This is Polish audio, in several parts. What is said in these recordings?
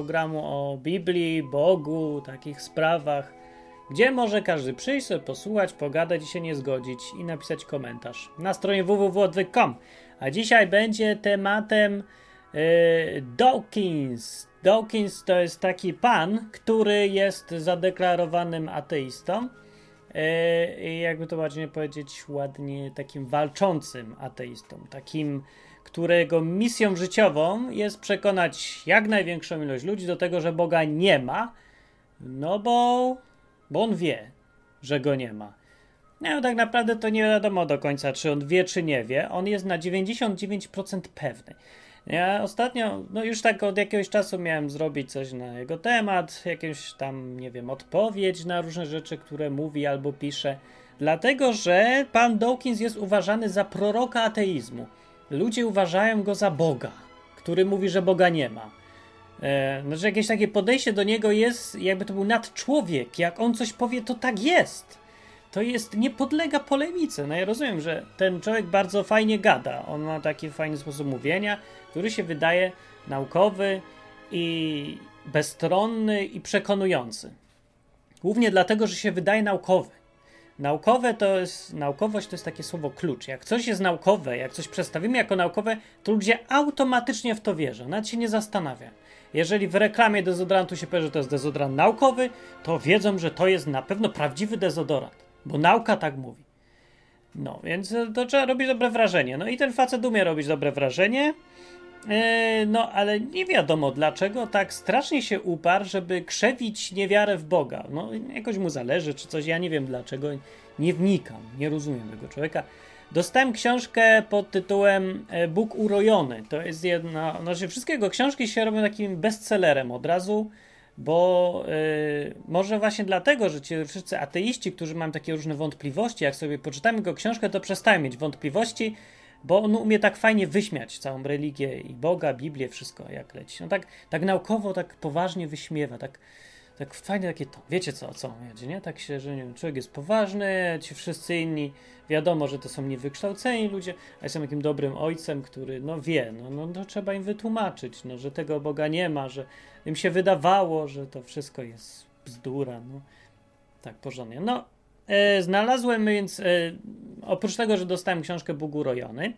programu o Biblii, Bogu, takich sprawach, gdzie może każdy przyjść, sobie posłuchać, pogadać i się nie zgodzić i napisać komentarz na stronie www.odwyk.com. A dzisiaj będzie tematem yy, Dawkins. Dawkins to jest taki pan, który jest zadeklarowanym ateistą. Yy, jakby to ładnie powiedzieć, ładnie takim walczącym ateistą, takim którego misją życiową jest przekonać jak największą ilość ludzi do tego, że Boga nie ma, no bo, bo on wie, że go nie ma. No, tak naprawdę to nie wiadomo do końca, czy on wie, czy nie wie. On jest na 99% pewny. Ja ostatnio, no już tak od jakiegoś czasu miałem zrobić coś na jego temat, jakąś tam, nie wiem, odpowiedź na różne rzeczy, które mówi albo pisze, dlatego że pan Dawkins jest uważany za proroka ateizmu ludzie uważają go za Boga, który mówi, że Boga nie ma. E, znaczy jakieś takie podejście do niego jest, jakby to był nadczłowiek. Jak on coś powie, to tak jest. To jest, nie podlega polemice. No ja rozumiem, że ten człowiek bardzo fajnie gada. On ma taki fajny sposób mówienia, który się wydaje naukowy i bezstronny i przekonujący. Głównie dlatego, że się wydaje naukowy. Naukowe to jest, naukowość to jest takie słowo klucz. Jak coś jest naukowe, jak coś przedstawimy jako naukowe, to ludzie automatycznie w to wierzą, nawet się nie zastanawiają. Jeżeli w reklamie dezodorantu się powie, że to jest dezodorant naukowy, to wiedzą, że to jest na pewno prawdziwy dezodorant, bo nauka tak mówi. No, więc to trzeba robić dobre wrażenie. No i ten facet umie robić dobre wrażenie. Yy, no, ale nie wiadomo dlaczego tak strasznie się uparł, żeby krzewić niewiarę w Boga. No, jakoś mu zależy, czy coś, ja nie wiem dlaczego, nie wnikam, nie rozumiem tego człowieka. Dostałem książkę pod tytułem e, Bóg urojony. To jest jedna, znaczy wszystkie jego książki się robią takim bestsellerem od razu, bo yy, może właśnie dlatego, że ci wszyscy ateiści, którzy mają takie różne wątpliwości, jak sobie poczytamy jego książkę, to przestają mieć wątpliwości, bo on umie tak fajnie wyśmiać całą religię i Boga, Biblię, wszystko jak leci. No tak, tak naukowo, tak poważnie wyśmiewa, tak, tak fajnie takie to. Wiecie co, o co chodzi, nie? Tak się, że nie wiem, człowiek jest poważny, ci wszyscy inni, wiadomo, że to są niewykształceni ludzie, a jestem takim dobrym ojcem, który, no wie, no, no, no trzeba im wytłumaczyć, no, że tego Boga nie ma, że im się wydawało, że to wszystko jest bzdura, no. Tak, porządnie. No, znalazłem więc, e, oprócz tego, że dostałem książkę Bóg urojony,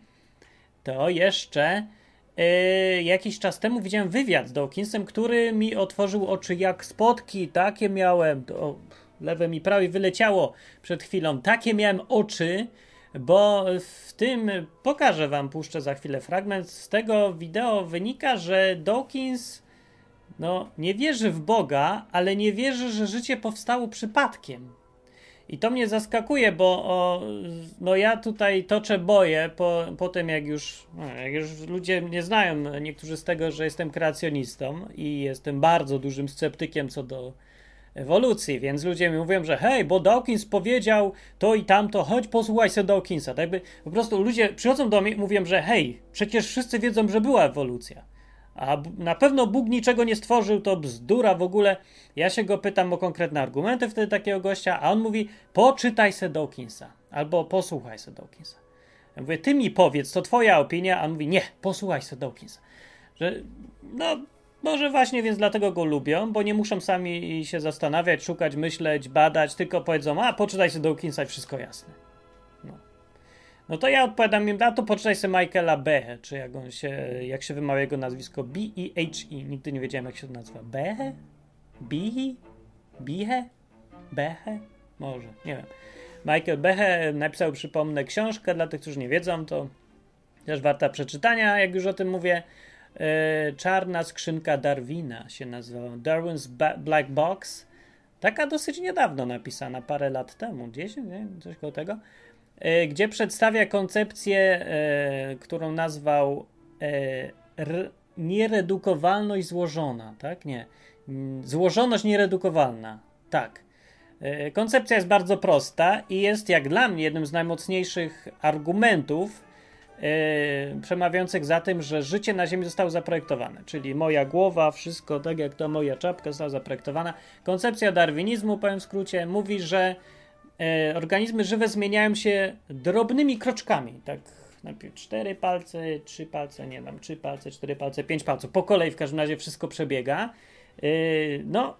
to jeszcze e, jakiś czas temu widziałem wywiad z Dawkinsem, który mi otworzył oczy jak spotki, takie miałem, to lewe mi prawie wyleciało przed chwilą, takie miałem oczy, bo w tym, pokażę wam, puszczę za chwilę fragment, z tego wideo wynika, że Dawkins no, nie wierzy w Boga, ale nie wierzy, że życie powstało przypadkiem. I to mnie zaskakuje, bo o, no ja tutaj toczę boję po, po tym, jak już, no, jak już ludzie mnie znają, niektórzy z tego, że jestem kreacjonistą i jestem bardzo dużym sceptykiem co do ewolucji, więc ludzie mi mówią, że hej, bo Dawkins powiedział to i tamto, chodź posłuchaj sobie Dawkinsa. Tak jakby po prostu ludzie przychodzą do mnie i mówią, że hej, przecież wszyscy wiedzą, że była ewolucja. A na pewno Bóg niczego nie stworzył, to bzdura w ogóle. Ja się go pytam o konkretne argumenty wtedy takiego gościa, a on mówi: poczytaj se Dawkinsa albo posłuchaj se Dawkinsa. Ja mówię: ty mi powiedz, to twoja opinia, a on mówi: nie, posłuchaj se Dawkinsa. Że, no, może właśnie więc dlatego go lubią, bo nie muszą sami się zastanawiać, szukać, myśleć, badać, tylko powiedzą: a poczytaj se Dawkinsa i wszystko jasne. No to ja odpowiadam im, a to poczytaj sobie Michaela Behe, czy jak on się, jak się wymawia jego nazwisko, B-E-H-E, nigdy nie wiedziałem jak się to nazywa, Behe? Bihi? Bihe? Behe? Może, nie wiem. Michael Behe napisał, przypomnę, książkę, dla tych, którzy nie wiedzą, to też warta przeczytania, jak już o tym mówię. E, Czarna skrzynka Darwina się nazywa, Darwin's Black Box. Taka dosyć niedawno napisana, parę lat temu, 10, nie? coś koło tego. E, gdzie przedstawia koncepcję, e, którą nazwał e, nieredukowalność złożona, tak? Nie. Mm, złożoność nieredukowalna, tak. Koncepcja jest bardzo prosta i jest, jak dla mnie, jednym z najmocniejszych argumentów przemawiających za tym, że życie na Ziemi zostało zaprojektowane. Czyli moja głowa, wszystko tak jak ta moja czapka została zaprojektowana. Koncepcja darwinizmu, powiem w skrócie, mówi, że organizmy żywe zmieniają się drobnymi kroczkami, tak najpierw cztery palce, trzy palce, nie wiem, trzy palce, cztery palce, pięć palców. Po kolei w każdym razie wszystko przebiega. Yy, no,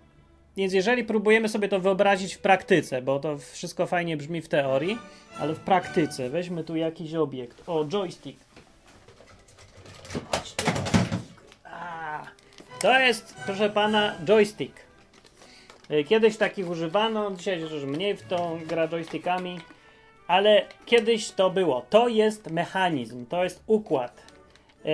więc jeżeli próbujemy sobie to wyobrazić w praktyce, bo to wszystko fajnie brzmi w teorii, ale w praktyce, weźmy tu jakiś obiekt. O, joystick. To jest, proszę pana, joystick. Yy, Kiedyś takich używano, dzisiaj już mniej w tą gra joystickami, ale kiedyś to było. To jest mechanizm, to jest układ. Yy,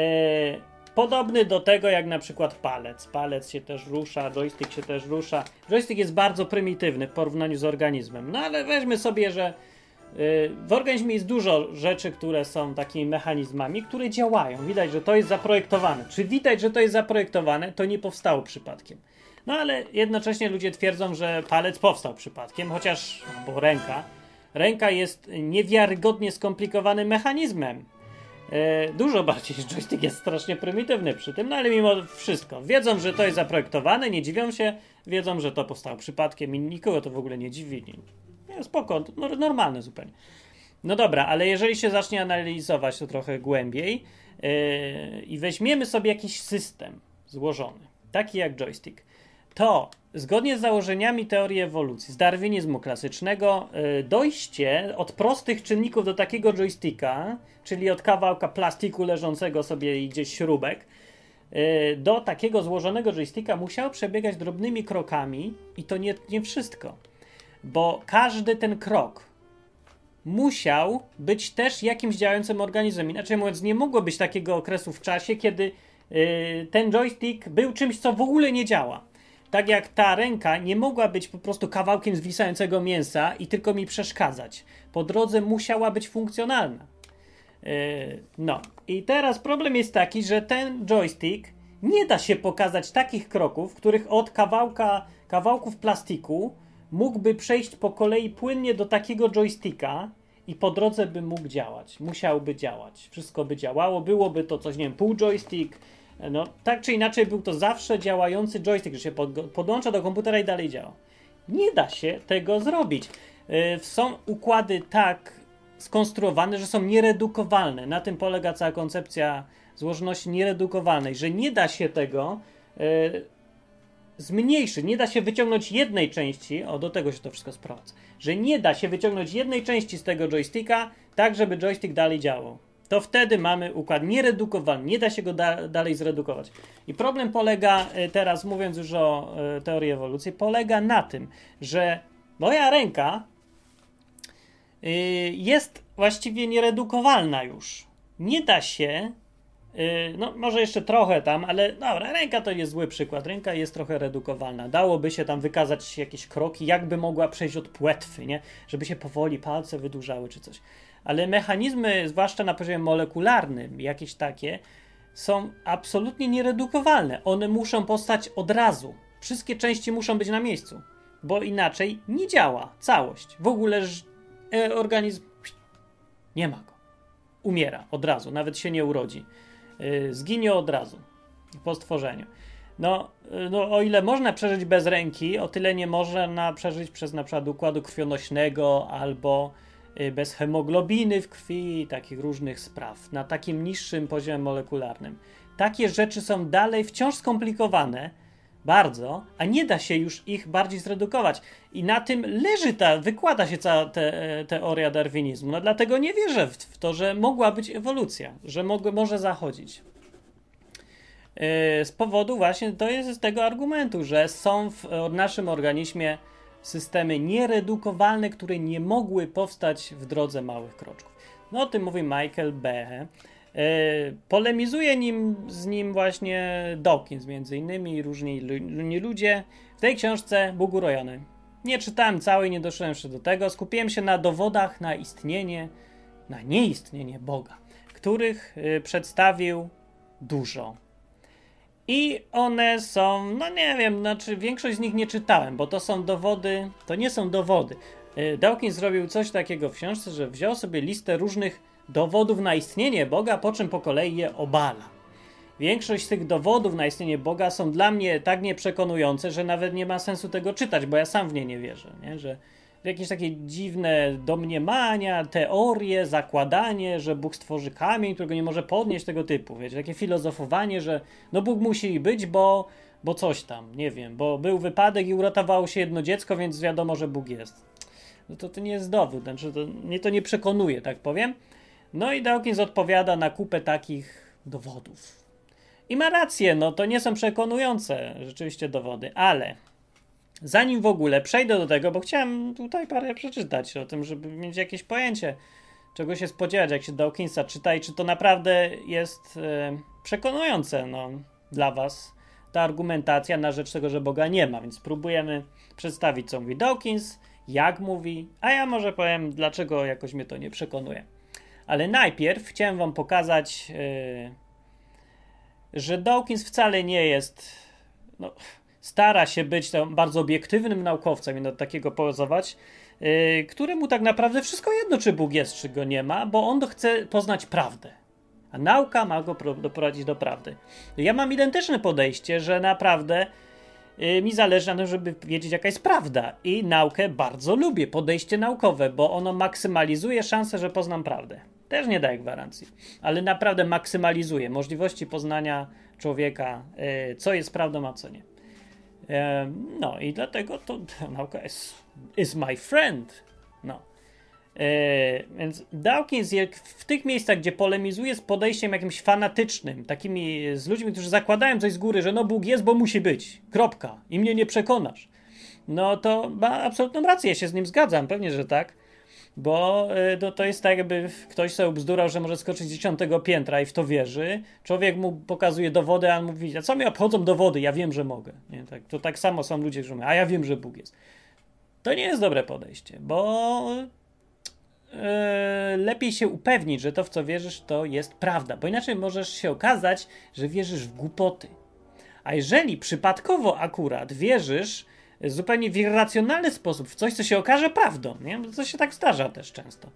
podobny do tego jak na przykład palec. Palec się też rusza, joystick się też rusza. Joystick jest bardzo prymitywny w porównaniu z organizmem. No ale weźmy sobie, że yy, w organizmie jest dużo rzeczy, które są takimi mechanizmami, które działają. Widać, że to jest zaprojektowane. Czy widać, że to jest zaprojektowane, to nie powstało przypadkiem. No ale jednocześnie ludzie twierdzą, że palec powstał przypadkiem, chociaż, bo ręka, ręka jest niewiarygodnie skomplikowanym mechanizmem. E, dużo bardziej joystick jest strasznie prymitywny przy tym, no ale mimo wszystko. Wiedzą, że to jest zaprojektowane, nie dziwią się, wiedzą, że to powstało przypadkiem i nikogo to w ogóle nie dziwi. Nie, spoko, no, normalne zupełnie. No dobra, ale jeżeli się zacznie analizować to trochę głębiej yy, i weźmiemy sobie jakiś system złożony, taki jak joystick, to zgodnie z założeniami teorii ewolucji, z darwinizmu klasycznego, yy, dojście od prostych czynników do takiego joysticka, czyli od kawałka plastiku leżącego sobie gdzieś śrubek, yy, do takiego złożonego joysticka musiało przebiegać drobnymi krokami i to nie, nie wszystko, bo każdy ten krok musiał być też jakimś działającym organizmem. Inaczej mówiąc, nie mogło być takiego okresu w czasie, kiedy yy, ten joystick był czymś, co w ogóle nie działa. Tak jak ta ręka nie mogła być po prostu kawałkiem zwisającego mięsa i tylko mi przeszkadzać. Po drodze musiała być funkcjonalna. Yy, no i teraz problem jest taki, że ten joystick nie da się pokazać takich kroków, których od kawałka, kawałków plastiku mógłby przejść po kolei płynnie do takiego joysticka i po drodze by mógł działać. Musiałby działać. Wszystko by działało. Byłoby to coś, nie wiem, pół joystick. No, tak czy inaczej był to zawsze działający joystick, że się pod, podłącza do komputera i dalej działa. Nie da się tego zrobić. Yy, są układy tak skonstruowane, że są nieredukowalne. Na tym polega cała koncepcja złożoności nieredukowalnej, że nie da się tego yy, zmniejszyć, nie da się wyciągnąć jednej części, o do tego się to wszystko sprowadza, że nie da się wyciągnąć jednej części z tego joysticka, tak żeby joystick dalej działał. To wtedy mamy układ nieredukowalny, nie da się go da dalej zredukować. I problem polega, teraz mówiąc już o y, teorii ewolucji, polega na tym, że moja ręka y, jest właściwie nieredukowalna już. Nie da się no, może jeszcze trochę tam, ale dobra, ręka to jest zły przykład. Ręka jest trochę redukowalna. Dałoby się tam wykazać jakieś kroki, jakby mogła przejść od płetwy, nie? Żeby się powoli palce wydłużały czy coś. Ale mechanizmy, zwłaszcza na poziomie molekularnym, jakieś takie, są absolutnie nieredukowalne. One muszą powstać od razu. Wszystkie części muszą być na miejscu, bo inaczej nie działa całość. W ogóle organizm nie ma go. Umiera od razu, nawet się nie urodzi zginie od razu po stworzeniu. No, no, o ile można przeżyć bez ręki, o tyle nie można przeżyć przez na przykład układu krwionośnego albo bez hemoglobiny w krwi i takich różnych spraw na takim niższym poziomie molekularnym. Takie rzeczy są dalej wciąż skomplikowane, bardzo, a nie da się już ich bardziej zredukować. I na tym leży ta, wykłada się cała te, teoria darwinizmu. No dlatego nie wierzę w, w to, że mogła być ewolucja, że mog, może zachodzić. Yy, z powodu właśnie, to jest z tego argumentu, że są w naszym organizmie systemy nieredukowalne, które nie mogły powstać w drodze małych kroczków. No o tym mówi Michael Behe. Polemizuje nim, z nim właśnie Dawkins, między innymi, i różni ludzie. W tej książce Bóg urojony. Nie czytałem całej, nie doszedłem jeszcze do tego. Skupiłem się na dowodach na istnienie, na nieistnienie Boga, których przedstawił dużo. I one są, no nie wiem, znaczy większość z nich nie czytałem, bo to są dowody, to nie są dowody. Dawkins zrobił coś takiego w książce, że wziął sobie listę różnych dowodów na istnienie Boga, po czym po kolei je obala. Większość z tych dowodów na istnienie Boga są dla mnie tak nieprzekonujące, że nawet nie ma sensu tego czytać, bo ja sam w nie nie wierzę. Nie? Że jakieś takie dziwne domniemania, teorie, zakładanie, że Bóg stworzy kamień, którego nie może podnieść, tego typu. Wiecie, takie filozofowanie, że no Bóg musi być, bo, bo coś tam, nie wiem, bo był wypadek i uratowało się jedno dziecko, więc wiadomo, że Bóg jest. No to, to nie jest dowód, znaczy to, mnie to nie przekonuje, tak powiem. No i Dawkins odpowiada na kupę takich dowodów. I ma rację, no to nie są przekonujące rzeczywiście dowody, ale zanim w ogóle przejdę do tego, bo chciałem tutaj parę przeczytać o tym, żeby mieć jakieś pojęcie, czego się spodziewać, jak się Dawkinsa czyta i czy to naprawdę jest e, przekonujące no, dla Was ta argumentacja na rzecz tego, że Boga nie ma. Więc spróbujemy przedstawić, co mówi Dawkins, jak mówi, a ja może powiem, dlaczego jakoś mnie to nie przekonuje. Ale najpierw chciałem Wam pokazać, yy, że Dawkins wcale nie jest. No, stara się być bardzo obiektywnym naukowcem i do takiego pozować, yy, któremu tak naprawdę wszystko jedno, czy Bóg jest, czy go nie ma, bo on chce poznać prawdę. A nauka ma go doprowadzić do prawdy. Ja mam identyczne podejście, że naprawdę yy, mi zależy na tym, żeby wiedzieć, jaka jest prawda. I naukę bardzo lubię, podejście naukowe, bo ono maksymalizuje szansę, że poznam prawdę. Też nie daje gwarancji, ale naprawdę maksymalizuje możliwości poznania człowieka, yy, co jest prawdą, a co nie. No i dlatego to nauka jest is my friend. No. Yy, więc Dawkins w tych miejscach, gdzie polemizuje z podejściem jakimś fanatycznym, takimi z ludźmi, którzy zakładają coś z góry, że no Bóg jest, bo musi być. Kropka. I mnie nie przekonasz. No to ma absolutną rację, ja się z nim zgadzam, pewnie, że tak. Bo no, to jest tak, jakby ktoś sobie bzdurał, że może skoczyć z dziesiątego piętra i w to wierzy. Człowiek mu pokazuje dowody, a on mówi, a co mi obchodzą dowody? Ja wiem, że mogę. Nie? Tak, to tak samo są ludzie, którzy mówią, a ja wiem, że Bóg jest. To nie jest dobre podejście, bo Yy, lepiej się upewnić, że to, w co wierzysz, to jest prawda, bo inaczej możesz się okazać, że wierzysz w głupoty. A jeżeli przypadkowo akurat wierzysz zupełnie w irracjonalny sposób w coś, co się okaże prawdą, nie? to się tak zdarza też często.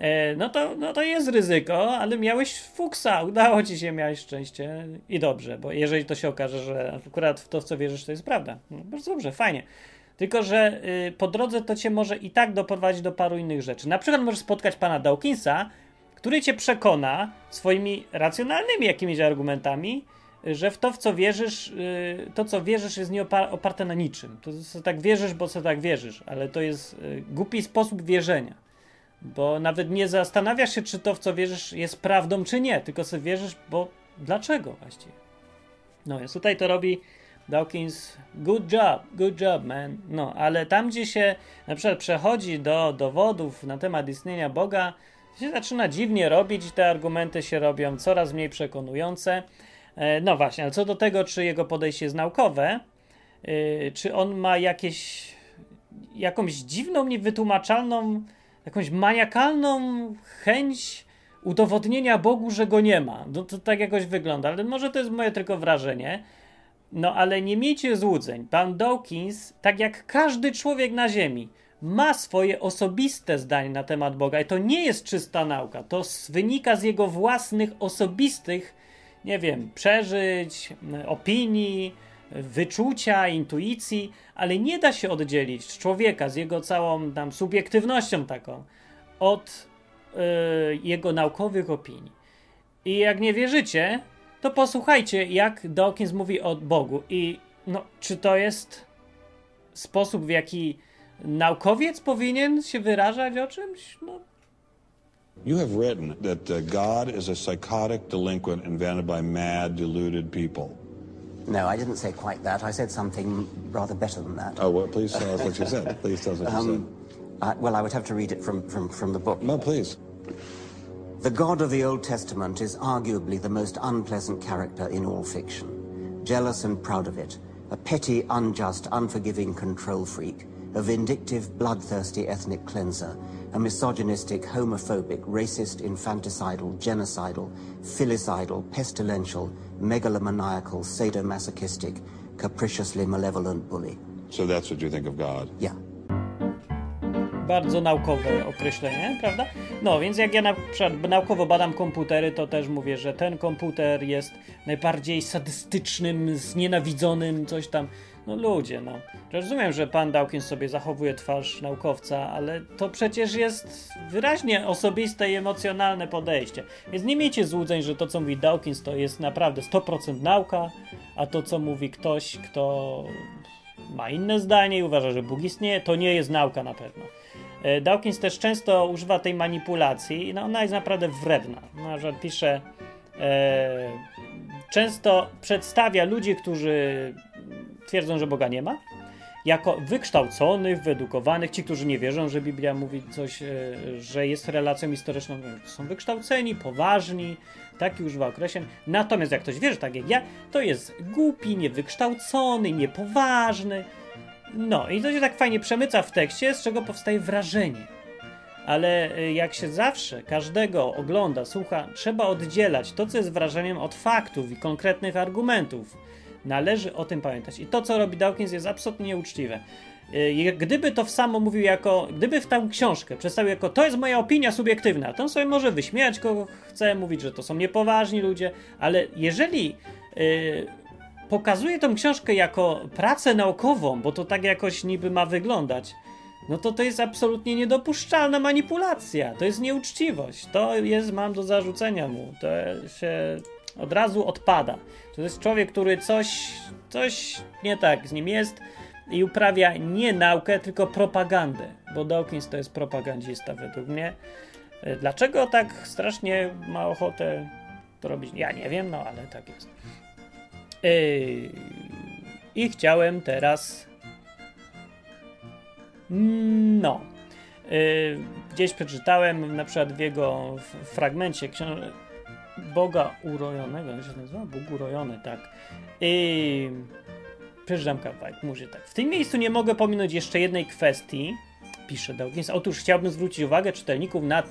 E, no, to, no to jest ryzyko, ale miałeś fuksa, udało ci się, miałeś szczęście i dobrze, bo jeżeli to się okaże, że akurat w to, w co wierzysz, to jest prawda, no, bardzo dobrze, fajnie. Tylko, że y, po drodze to cię może i tak doprowadzić do paru innych rzeczy. Na przykład możesz spotkać pana Dawkinsa, który cię przekona swoimi racjonalnymi jakimiś argumentami, że w to, w co wierzysz, y, to, co wierzysz, jest nie oparte na niczym. To, to tak wierzysz, bo co tak wierzysz, ale to jest y, głupi sposób wierzenia. Bo nawet nie zastanawiasz się, czy to, w co wierzysz, jest prawdą, czy nie, tylko sobie wierzysz, bo dlaczego właściwie? No więc tutaj to robi Dawkins, good job, good job, man. No, ale tam, gdzie się na przykład przechodzi do dowodów na temat istnienia Boga, się zaczyna dziwnie robić te argumenty się robią coraz mniej przekonujące. E, no właśnie, ale co do tego, czy jego podejście jest naukowe, e, czy on ma jakieś, jakąś dziwną, niewytłumaczalną, jakąś maniakalną chęć udowodnienia Bogu, że go nie ma. No to tak jakoś wygląda, ale może to jest moje tylko wrażenie. No ale nie miejcie złudzeń. Pan Dawkins, tak jak każdy człowiek na Ziemi, ma swoje osobiste zdanie na temat Boga i to nie jest czysta nauka. To wynika z jego własnych osobistych, nie wiem, przeżyć, opinii, wyczucia, intuicji, ale nie da się oddzielić człowieka z jego całą tam subiektywnością taką od yy, jego naukowych opinii. I jak nie wierzycie, to posłuchajcie, jak Dawkins mówi o Bogu. I no, czy to jest sposób, w jaki naukowiec powinien się wyrażać o czymś? No. You have written that uh, God is a psychotic delinquent invented by mad, deluded people. No, I didn't say quite that. I said something rather better than that. Oh, well, please tell us what you said. Please tell us what um, you said. Uh, well, I would have to read it from, from, from the book. No, please. The God of the Old Testament is arguably the most unpleasant character in all fiction. Jealous and proud of it, a petty, unjust, unforgiving control freak, a vindictive, bloodthirsty ethnic cleanser, a misogynistic, homophobic, racist, infanticidal, genocidal, filicidal, pestilential, megalomaniacal, sadomasochistic, capriciously malevolent bully. So that's what you think of God? Yeah. bardzo naukowe określenie, prawda? No, więc jak ja na przykład naukowo badam komputery, to też mówię, że ten komputer jest najbardziej sadystycznym, znienawidzonym, coś tam. No ludzie, no. Rozumiem, że pan Dawkins sobie zachowuje twarz naukowca, ale to przecież jest wyraźnie osobiste i emocjonalne podejście. Więc nie miejcie złudzeń, że to, co mówi Dawkins, to jest naprawdę 100% nauka, a to, co mówi ktoś, kto ma inne zdanie i uważa, że Bóg istnieje, to nie jest nauka na pewno. E, Dawkins też często używa tej manipulacji i no ona jest naprawdę wredna. Na przykład pisze, e, często przedstawia ludzi, którzy twierdzą, że Boga nie ma, jako wykształconych, wyedukowanych, ci, którzy nie wierzą, że Biblia mówi coś, e, że jest relacją historyczną, są wykształceni, poważni, taki używa określeń. Natomiast jak ktoś wierzy tak jak ja, to jest głupi, niewykształcony, niepoważny. No i to się tak fajnie przemyca w tekście, z czego powstaje wrażenie. Ale e, jak się zawsze każdego ogląda, słucha, trzeba oddzielać to, co jest wrażeniem od faktów i konkretnych argumentów Należy o tym pamiętać. I to, co robi Dawkins, jest absolutnie nieuczciwe. Y, gdyby to w samo mówił jako, gdyby w tę książkę przedstawił jako to jest moja opinia subiektywna, to on sobie może wyśmiać kogo chce, mówić, że to są niepoważni ludzie, ale jeżeli yy, pokazuje tę książkę jako pracę naukową, bo to tak jakoś niby ma wyglądać, no to to jest absolutnie niedopuszczalna manipulacja, to jest nieuczciwość, to jest, mam do zarzucenia mu, to się od razu odpada. To jest człowiek, który coś, coś nie tak z nim jest i uprawia nie naukę, tylko propagandę, bo Dawkins to jest propagandzista według mnie. E, dlaczego tak strasznie ma ochotę to robić? Ja nie wiem, no ale tak jest. E, I chciałem teraz. No. E, gdzieś przeczytałem na przykład w jego fragmencie książki Boga urojonego, jak się nazywa? Bóg urojony, tak. I przeczytam kawałek, mówię tak. W tym miejscu nie mogę pominąć jeszcze jednej kwestii, pisze Dawkins. Otóż chciałbym zwrócić uwagę czytelników na,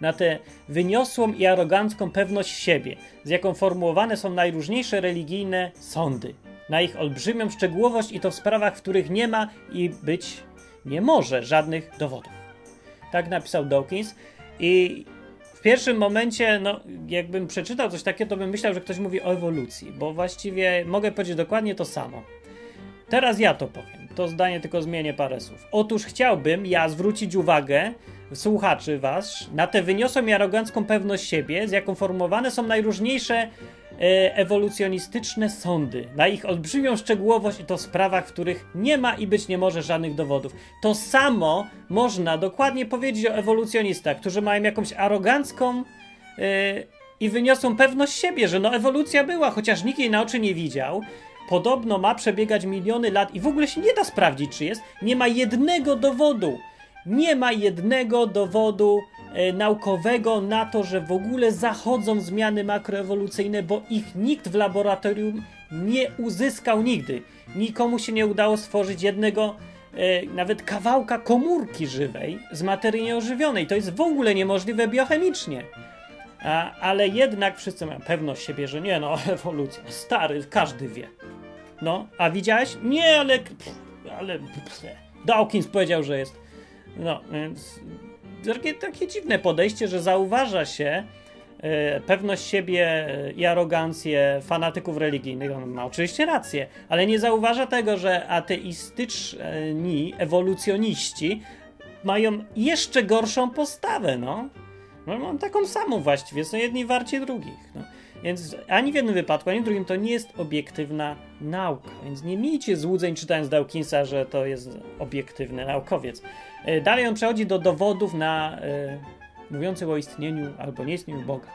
na tę wyniosłą i arogancką pewność siebie, z jaką formułowane są najróżniejsze religijne sądy, na ich olbrzymią szczegółowość i to w sprawach, w których nie ma i być nie może żadnych dowodów. Tak napisał Dawkins. I pierwszym momencie, no, jakbym przeczytał coś takiego, to bym myślał, że ktoś mówi o ewolucji, bo właściwie mogę powiedzieć dokładnie to samo. Teraz ja to powiem. To zdanie tylko zmienię parę słów. Otóż chciałbym ja zwrócić uwagę słuchaczy was na tę wyniosłą i arogancką pewność siebie, z jaką formowane są najróżniejsze ewolucjonistyczne sądy, na ich olbrzymią szczegółowość i to w sprawach, w których nie ma i być nie może żadnych dowodów. To samo można dokładnie powiedzieć o ewolucjonistach, którzy mają jakąś arogancką yy, i wyniosą pewność siebie, że no ewolucja była, chociaż nikt jej na oczy nie widział. Podobno ma przebiegać miliony lat i w ogóle się nie da sprawdzić, czy jest. Nie ma jednego dowodu. Nie ma jednego dowodu E, naukowego na to, że w ogóle zachodzą zmiany makroewolucyjne, bo ich nikt w laboratorium nie uzyskał nigdy. Nikomu się nie udało stworzyć jednego, e, nawet kawałka komórki żywej z materii nieożywionej. To jest w ogóle niemożliwe biochemicznie. A, ale jednak wszyscy mają pewność siebie, że nie, no, ewolucja, stary, każdy wie. No, a widziałeś? Nie, ale. Pff, ale. Pff, Dawkins powiedział, że jest. No, więc takie, takie dziwne podejście, że zauważa się e, pewność siebie i arogancję fanatyków religijnych. On ma oczywiście rację, ale nie zauważa tego, że ateistyczni ewolucjoniści mają jeszcze gorszą postawę, no. no mam taką samą właściwie, są jedni warci drugich, no. Więc ani w jednym wypadku, ani w drugim to nie jest obiektywna nauka. Więc nie miejcie złudzeń czytając Dawkinsa, że to jest obiektywny naukowiec. E, dalej on przechodzi do dowodów na e, mówiących o istnieniu albo nieistnieniu Boga.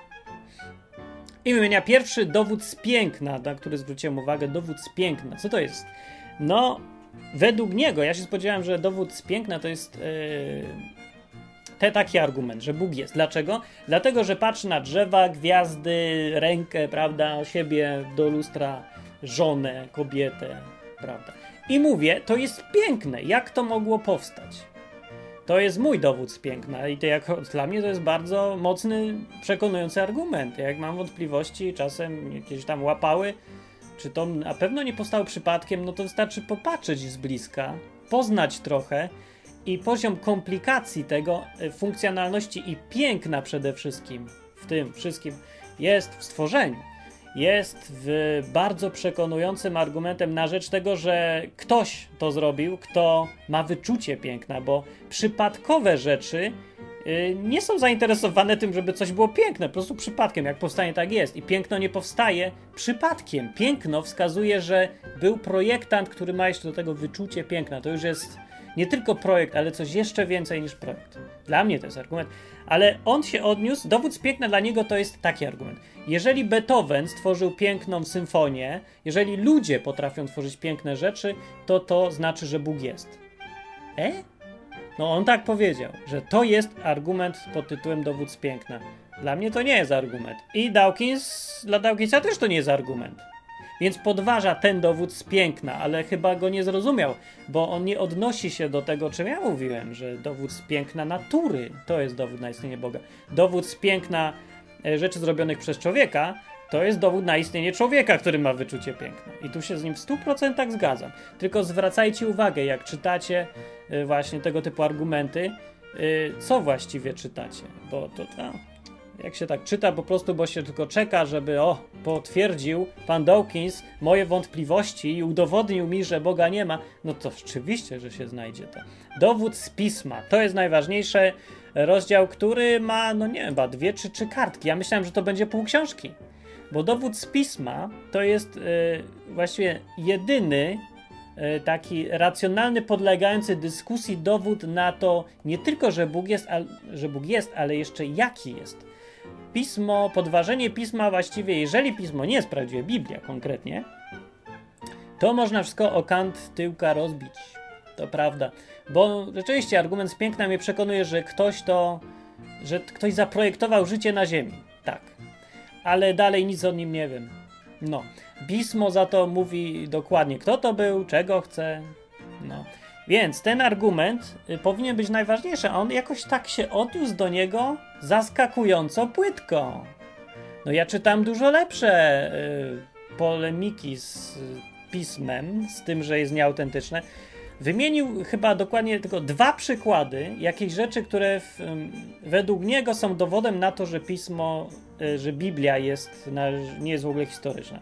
I wymienia pierwszy dowód z piękna, na który zwróciłem uwagę, dowód z piękna. Co to jest? No, według niego, ja się spodziewałem, że dowód z piękna to jest yy, te, taki argument, że Bóg jest. Dlaczego? Dlatego, że patrzy na drzewa, gwiazdy, rękę, prawda, siebie do lustra, żonę, kobietę, prawda. I mówię, to jest piękne. Jak to mogło powstać? To jest mój dowód z piękna i to dla mnie to jest bardzo mocny, przekonujący argument. Jak mam wątpliwości, czasem jakieś tam łapały, czy to na pewno nie powstało przypadkiem, no to wystarczy popatrzeć z bliska, poznać trochę i poziom komplikacji tego, e, funkcjonalności i piękna przede wszystkim w tym wszystkim jest w stworzeniu. Jest w bardzo przekonującym argumentem na rzecz tego, że ktoś to zrobił, kto ma wyczucie piękna, bo przypadkowe rzeczy y, nie są zainteresowane tym, żeby coś było piękne, po prostu przypadkiem. Jak powstanie, tak jest. I piękno nie powstaje przypadkiem. Piękno wskazuje, że był projektant, który ma jeszcze do tego wyczucie piękna. To już jest nie tylko projekt, ale coś jeszcze więcej niż projekt. Dla mnie to jest argument. Ale on się odniósł, dowód z piękna dla niego to jest taki argument. Jeżeli Beethoven stworzył piękną symfonię, jeżeli ludzie potrafią tworzyć piękne rzeczy, to to znaczy, że Bóg jest. E? No on tak powiedział, że to jest argument pod tytułem dowód z piękna. Dla mnie to nie jest argument. I Dawkins, dla Dawkinsa też to nie jest argument. Więc podważa ten dowód z piękna, ale chyba go nie zrozumiał, bo on nie odnosi się do tego, czym ja mówiłem, że dowód z piękna natury to jest dowód na istnienie Boga. Dowód z piękna rzeczy zrobionych przez człowieka to jest dowód na istnienie człowieka, który ma wyczucie piękna. I tu się z nim w 100% zgadzam. Tylko zwracajcie uwagę, jak czytacie e, właśnie tego typu argumenty, e, co właściwie czytacie, bo to, to jak się tak czyta po prostu, bo się tylko czeka, żeby o, potwierdził pan Dawkins moje wątpliwości i udowodnił mi, że Boga nie ma, no to oczywiście, że się znajdzie to. Dowód z pisma, to jest najważniejszy rozdział, który ma, no nie wiem, chyba dwie czy trzy kartki. Ja myślałem, że to będzie pół książki, bo dowód z pisma to jest yy, właściwie jedyny yy, taki racjonalny, podlegający dyskusji dowód na to nie tylko, że Bóg jest, że Bóg jest, ale jeszcze jaki jest pismo, podważenie pisma właściwie, jeżeli pismo nie jest prawdziwe, Biblia konkretnie, to można wszystko o kant tyłka rozbić. To prawda. Bo rzeczywiście argument z piękna mnie przekonuje, że ktoś to, że ktoś zaprojektował życie na ziemi. Tak. Ale dalej nic o nim nie wiem. No. Pismo za to mówi dokładnie, kto to był, czego chce. No. Więc ten argument y, powinien być najważniejszy, a on jakoś tak się odniósł do niego zaskakująco płytko. No ja czytam dużo lepsze y, polemiki z y, pismem, z tym, że jest nieautentyczne. Wymienił chyba dokładnie tylko dwa przykłady jakiejś rzeczy, które w, według niego są dowodem na to, że pismo, że Biblia jest, nie jest w ogóle historyczna.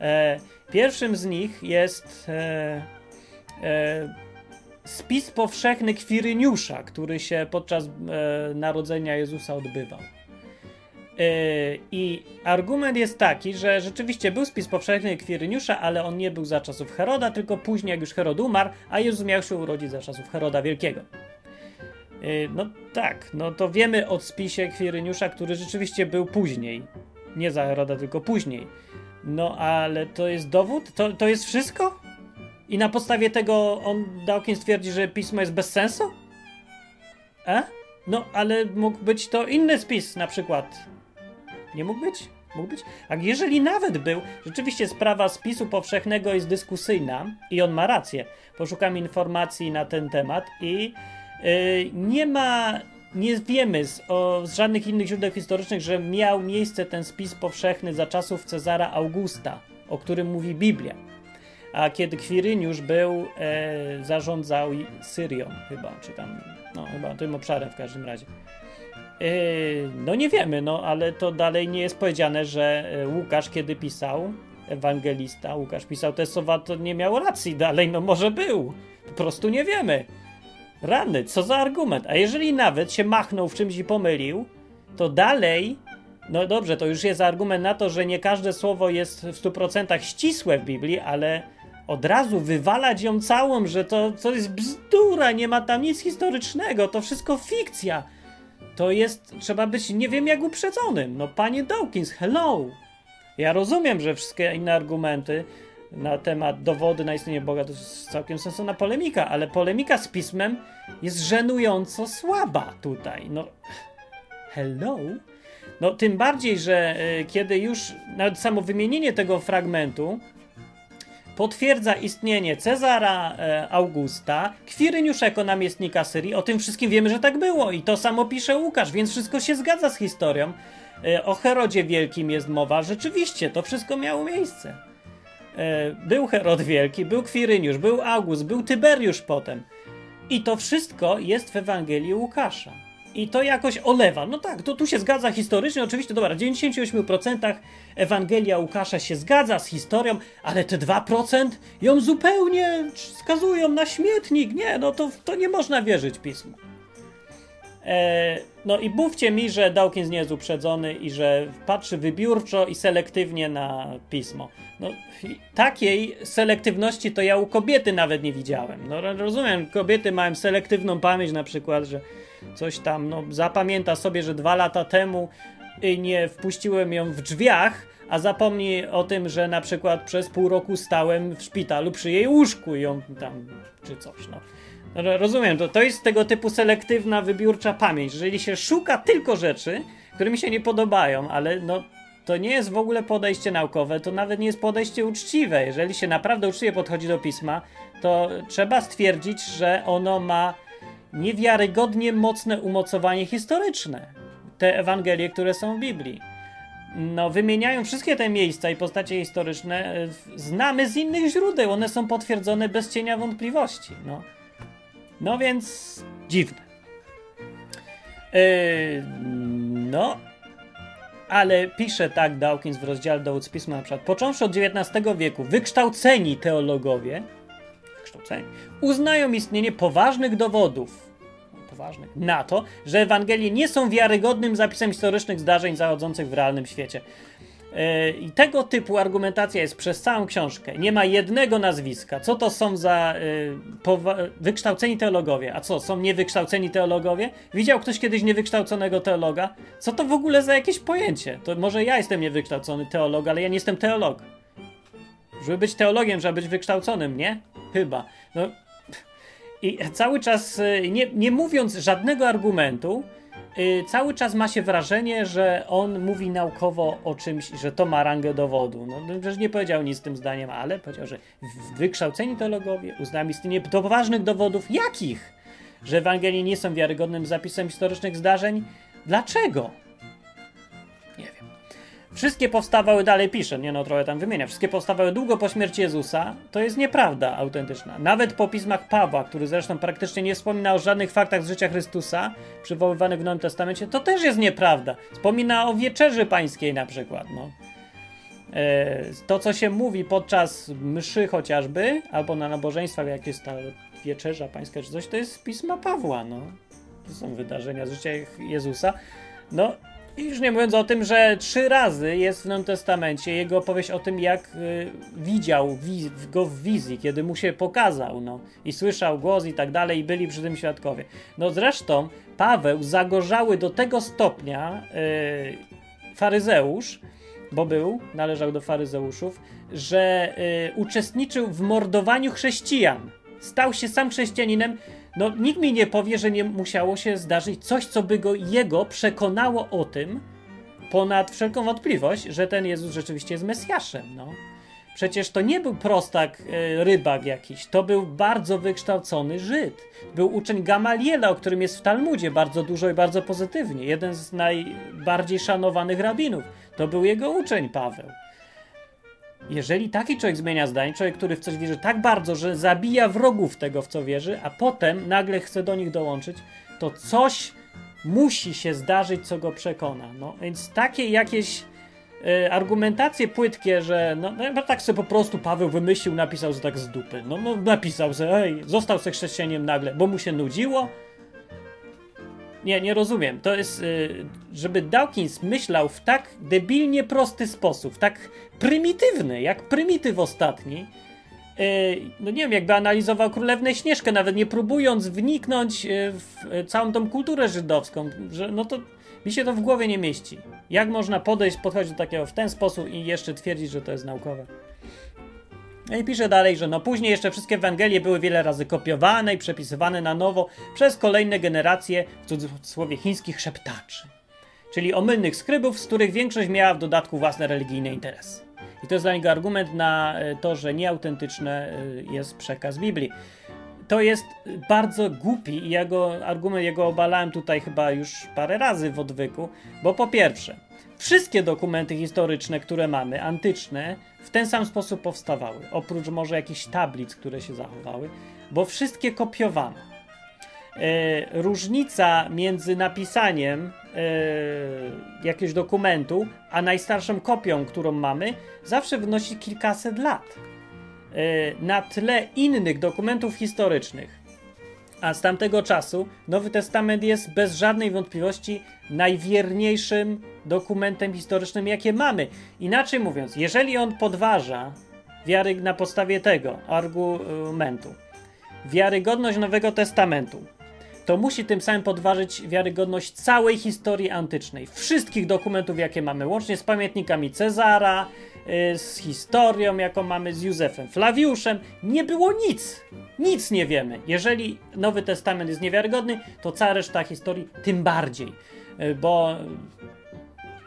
E, pierwszym z nich jest e, e, spis powszechny Kwiryniusza, który się podczas e, narodzenia Jezusa odbywał. E, I argument jest taki, że rzeczywiście był spis powszechny Kwiryniusza, ale on nie był za czasów Heroda, tylko później, jak już Herod umarł, a Jezus miał się urodzić za czasów Heroda Wielkiego. E, no tak, no to wiemy o spisie Kwiryniusza, który rzeczywiście był później. Nie za Heroda, tylko później. No ale to jest dowód? To, to jest wszystko? I na podstawie tego on Dawkins twierdzi, że pismo jest bez sensu? E? No, ale mógł być to inny spis na przykład. Nie mógł być? Mógł być? A jeżeli nawet był, rzeczywiście sprawa spisu powszechnego jest dyskusyjna i on ma rację. Poszukam informacji na ten temat i yy, nie ma, nie wiemy z, o, z żadnych innych źródeł historycznych, że miał miejsce ten spis powszechny za czasów Cezara Augusta, o którym mówi Biblia a kiedy Kwiryniusz był, e, zarządzał Syrią chyba, czy tam, no chyba tym obszarem w każdym razie. E, no nie wiemy, no ale to dalej nie jest powiedziane, że e, Łukasz kiedy pisał, ewangelista Łukasz pisał te słowa, to nie miał racji dalej, no może był, po prostu nie wiemy. Rany, co za argument. A jeżeli nawet się machnął w czymś i pomylił, to dalej no dobrze, to już jest argument na to, że nie każde słowo jest w 100% ścisłe w Biblii, ale od razu wywalać ją całą, że to, to jest bzdura, nie ma tam nic historycznego, to wszystko fikcja. To jest, trzeba być nie wiem jak uprzedzonym. No panie Dawkins, hello! Ja rozumiem, że wszystkie inne argumenty na temat dowody na istnienie Boga to jest całkiem sensowna polemika, ale polemika z pismem jest żenująco słaba tutaj. No, hello? No tym bardziej, że y, kiedy już nawet samo wymienienie tego fragmentu potwierdza istnienie Cezara e, Augusta, Kwiryniusz jako namiestnika Syrii. O tym wszystkim wiemy, że tak było i to samo pisze Łukasz, więc wszystko się zgadza z historią. E, o Herodzie Wielkim jest mowa. Rzeczywiście, to wszystko miało miejsce. E, był Herod Wielki, był Kwiryniusz, był August, był Tyberiusz potem. I to wszystko jest w Ewangelii Łukasza. I to jakoś olewa. No tak, to tu się zgadza historycznie, oczywiście, dobra, w 98% Ewangelia Łukasza się zgadza z historią, ale te 2% ją zupełnie skazują na śmietnik. Nie, no to, to nie można wierzyć pismu. E, no i mówcie mi, że Dawkins nie jest uprzedzony i że patrzy wybiórczo i selektywnie na pismo. No, takiej selektywności to ja u kobiety nawet nie widziałem. No rozumiem, kobiety mają selektywną pamięć na przykład, że coś tam, no zapamięta sobie, że dwa lata temu nie wpuściłem ją w drzwiach, a zapomni o tym, że na przykład przez pół roku stałem w szpitalu przy jej łóżku i ją tam, czy coś, no. Rozumiem, to, to jest tego typu selektywna, wybiórcza pamięć. Jeżeli się szuka tylko rzeczy, które mi się nie podobają, ale no to nie jest w ogóle podejście naukowe, to nawet nie jest podejście uczciwe. Jeżeli się naprawdę uczciwie podchodzi do pisma, to trzeba stwierdzić, że ono ma niewiarygodnie mocne umocowanie historyczne. Te Ewangelie, które są w Biblii. No, wymieniają wszystkie te miejsca i postacie historyczne, e, znamy z innych źródeł. One są potwierdzone bez cienia wątpliwości. No. No więc dziwne. Yy, no, ale pisze tak Dawkins w rozdziale dowód pisma na przykład, począwszy od XIX wieku, wykształceni teologowie uznają istnienie poważnych dowodów poważnych na to, że Ewangelie nie są wiarygodnym zapisem historycznych zdarzeń zachodzących w realnym świecie. I tego typu argumentacja jest przez całą książkę. Nie ma jednego nazwiska. Co to są za y, wykształceni teologowie? A co, są niewykształceni teologowie? Widział ktoś kiedyś niewykształconego teologa? Co to w ogóle za jakieś pojęcie? To może ja jestem niewykształcony teolog, ale ja nie jestem teolog. Żeby być teologiem, trzeba być wykształconym, nie? Chyba. No. I cały czas, y, nie, nie mówiąc żadnego argumentu, yy, cały czas ma się wrażenie, że on mówi naukowo o czymś, że to ma rangę dowodu. No, przecież nie powiedział nic z tym zdaniem, ale powiedział, że wykształceni teologowie uznają istnienie do poważnych dowodów. Jakich? Że Ewangelii nie są wiarygodnym zapisem historycznych zdarzeń? Dlaczego? Wszystkie powstawały, dalej pisze, nie no, trochę tam wymienia, wszystkie powstawały długo po śmierci Jezusa, to jest nieprawda autentyczna. Nawet po pismach Pawła, który zresztą praktycznie nie wspomina o żadnych faktach z życia Chrystusa, przywoływanych w Nowym Testamencie, to też jest nieprawda. Wspomina o wieczerzy pańskiej na przykład, no. E, to, co się mówi podczas mszy chociażby, albo na nabożeństwach, jak jest ta wieczerza pańska czy coś, to jest pisma Pawła, no. To są wydarzenia z życia Jezusa. No, i już nie mówiąc o tym, że trzy razy jest w Nowym Testamencie jego opowieść o tym, jak y, widział go w wizji, kiedy mu się pokazał, no, i słyszał głos i tak dalej, i byli przy tym świadkowie. No zresztą Paweł zagorzały do tego stopnia y, faryzeusz, bo był, należał do faryzeuszów, że y, uczestniczył w mordowaniu chrześcijan. Stał się sam chrześcijaninem, no nikt mi nie powie, że nie musiało się zdarzyć coś, co by go jego przekonało o tym, ponad wszelką wątpliwość, że ten Jezus rzeczywiście jest Mesjaszem, no. Przecież to nie był prostak, e, rybak jakiś, to był bardzo wykształcony Żyd. Był uczeń Gamaliela, o którym jest w Talmudzie bardzo dużo i bardzo pozytywnie. Jeden z najbardziej szanowanych rabinów. To był jego uczeń Paweł. Jeżeli taki człowiek zmienia zdanie, człowiek, który w coś wierzy tak bardzo, że zabija wrogów tego, w co wierzy, a potem nagle chce do nich dołączyć, to coś musi się zdarzyć, co go przekona. No więc takie jakieś y, argumentacje płytkie, że no, no, tak sobie po prostu Paweł wymyślił, napisał że tak z dupy. No, no napisał że ej, został se chrześcijaniem nagle, bo mu się nudziło, nie, nie rozumiem. To jest, y, żeby Dawkins myślał w tak debilnie prosty sposób, tak prymitywny, jak prymityw ostatni. Y, no nie wiem, jakby analizował Królewnę Śnieżkę, nawet nie próbując wniknąć y, w całą tą kulturę żydowską, że no to mi się to w głowie nie mieści. Jak można podejść, podchodzić do takiego w ten sposób i jeszcze twierdzić, że to jest naukowe? No i pisze dalej, że no później jeszcze wszystkie Ewangelie były wiele razy kopiowane i przepisywane na nowo przez kolejne generacje, w cudzysłowie, chińskich szeptaczy. Czyli omylnych skrybów, z których większość miała w dodatku własne religijne interesy. I to jest dla niego argument na e, to, że nieautentyczny e, jest przekaz Biblii. To jest bardzo głupi i jego argument jego obalałem tutaj chyba już parę razy w odwyku, bo po pierwsze, wszystkie dokumenty historyczne, które mamy, antyczne, w ten sam sposób powstawały. Oprócz może jakichś tablic, które się zachowały, bo wszystkie kopiowano. e, różnica między napisaniem e, jakiegoś dokumentu, a najstarszą kopią, którą mamy, zawsze wynosi kilkaset lat. E, na tle innych dokumentów historycznych. A z tamtego czasu Nowy Testament jest bez żadnej wątpliwości najwierniejszym dokumentem historycznym, jakie mamy. Inaczej mówiąc, jeżeli on podważa wiary na podstawie tego argumentu, wiarygodność Nowego Testamentu, to musi tym samym podważyć wiarygodność całej historii antycznej, wszystkich dokumentów, jakie mamy, łącznie z pamiętnikami Cezara, z historią, jaką mamy z Józefem Flawiuszem. Nie było nic. Nic nie wiemy. Jeżeli Nowy Testament jest niewiarygodny, to cała reszta historii tym bardziej. Y, bo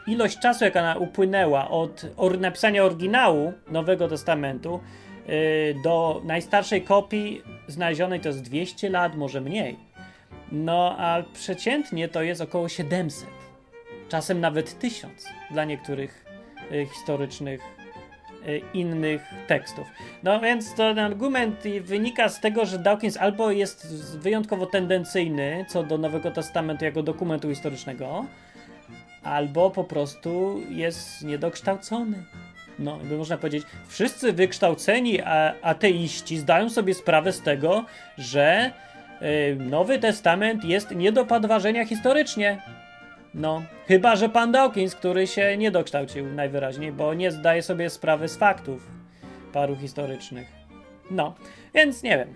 ilość czasu, jaka upłynęła od napisania oryginału Nowego Testamentu y, do najstarszej kopii znalezionej to jest 200 lat, może mniej. No, a przeciętnie to jest około 700. Czasem nawet 1000 dla niektórych y, historycznych y, innych tekstów. No więc ten argument wynika z tego, że Dawkins albo jest wyjątkowo tendencyjny co do Nowego Testamentu jako dokumentu historycznego, albo po prostu jest niedokształcony. No, by można powiedzieć, wszyscy wykształceni ateiści zdają sobie sprawę z tego, że y, Nowy Testament jest nie do podważenia historycznie. No, chyba że pan Dawkins, który się nie dokształcił najwyraźniej, bo nie zdaje sobie sprawy z faktów paru historycznych. No, więc nie wiem.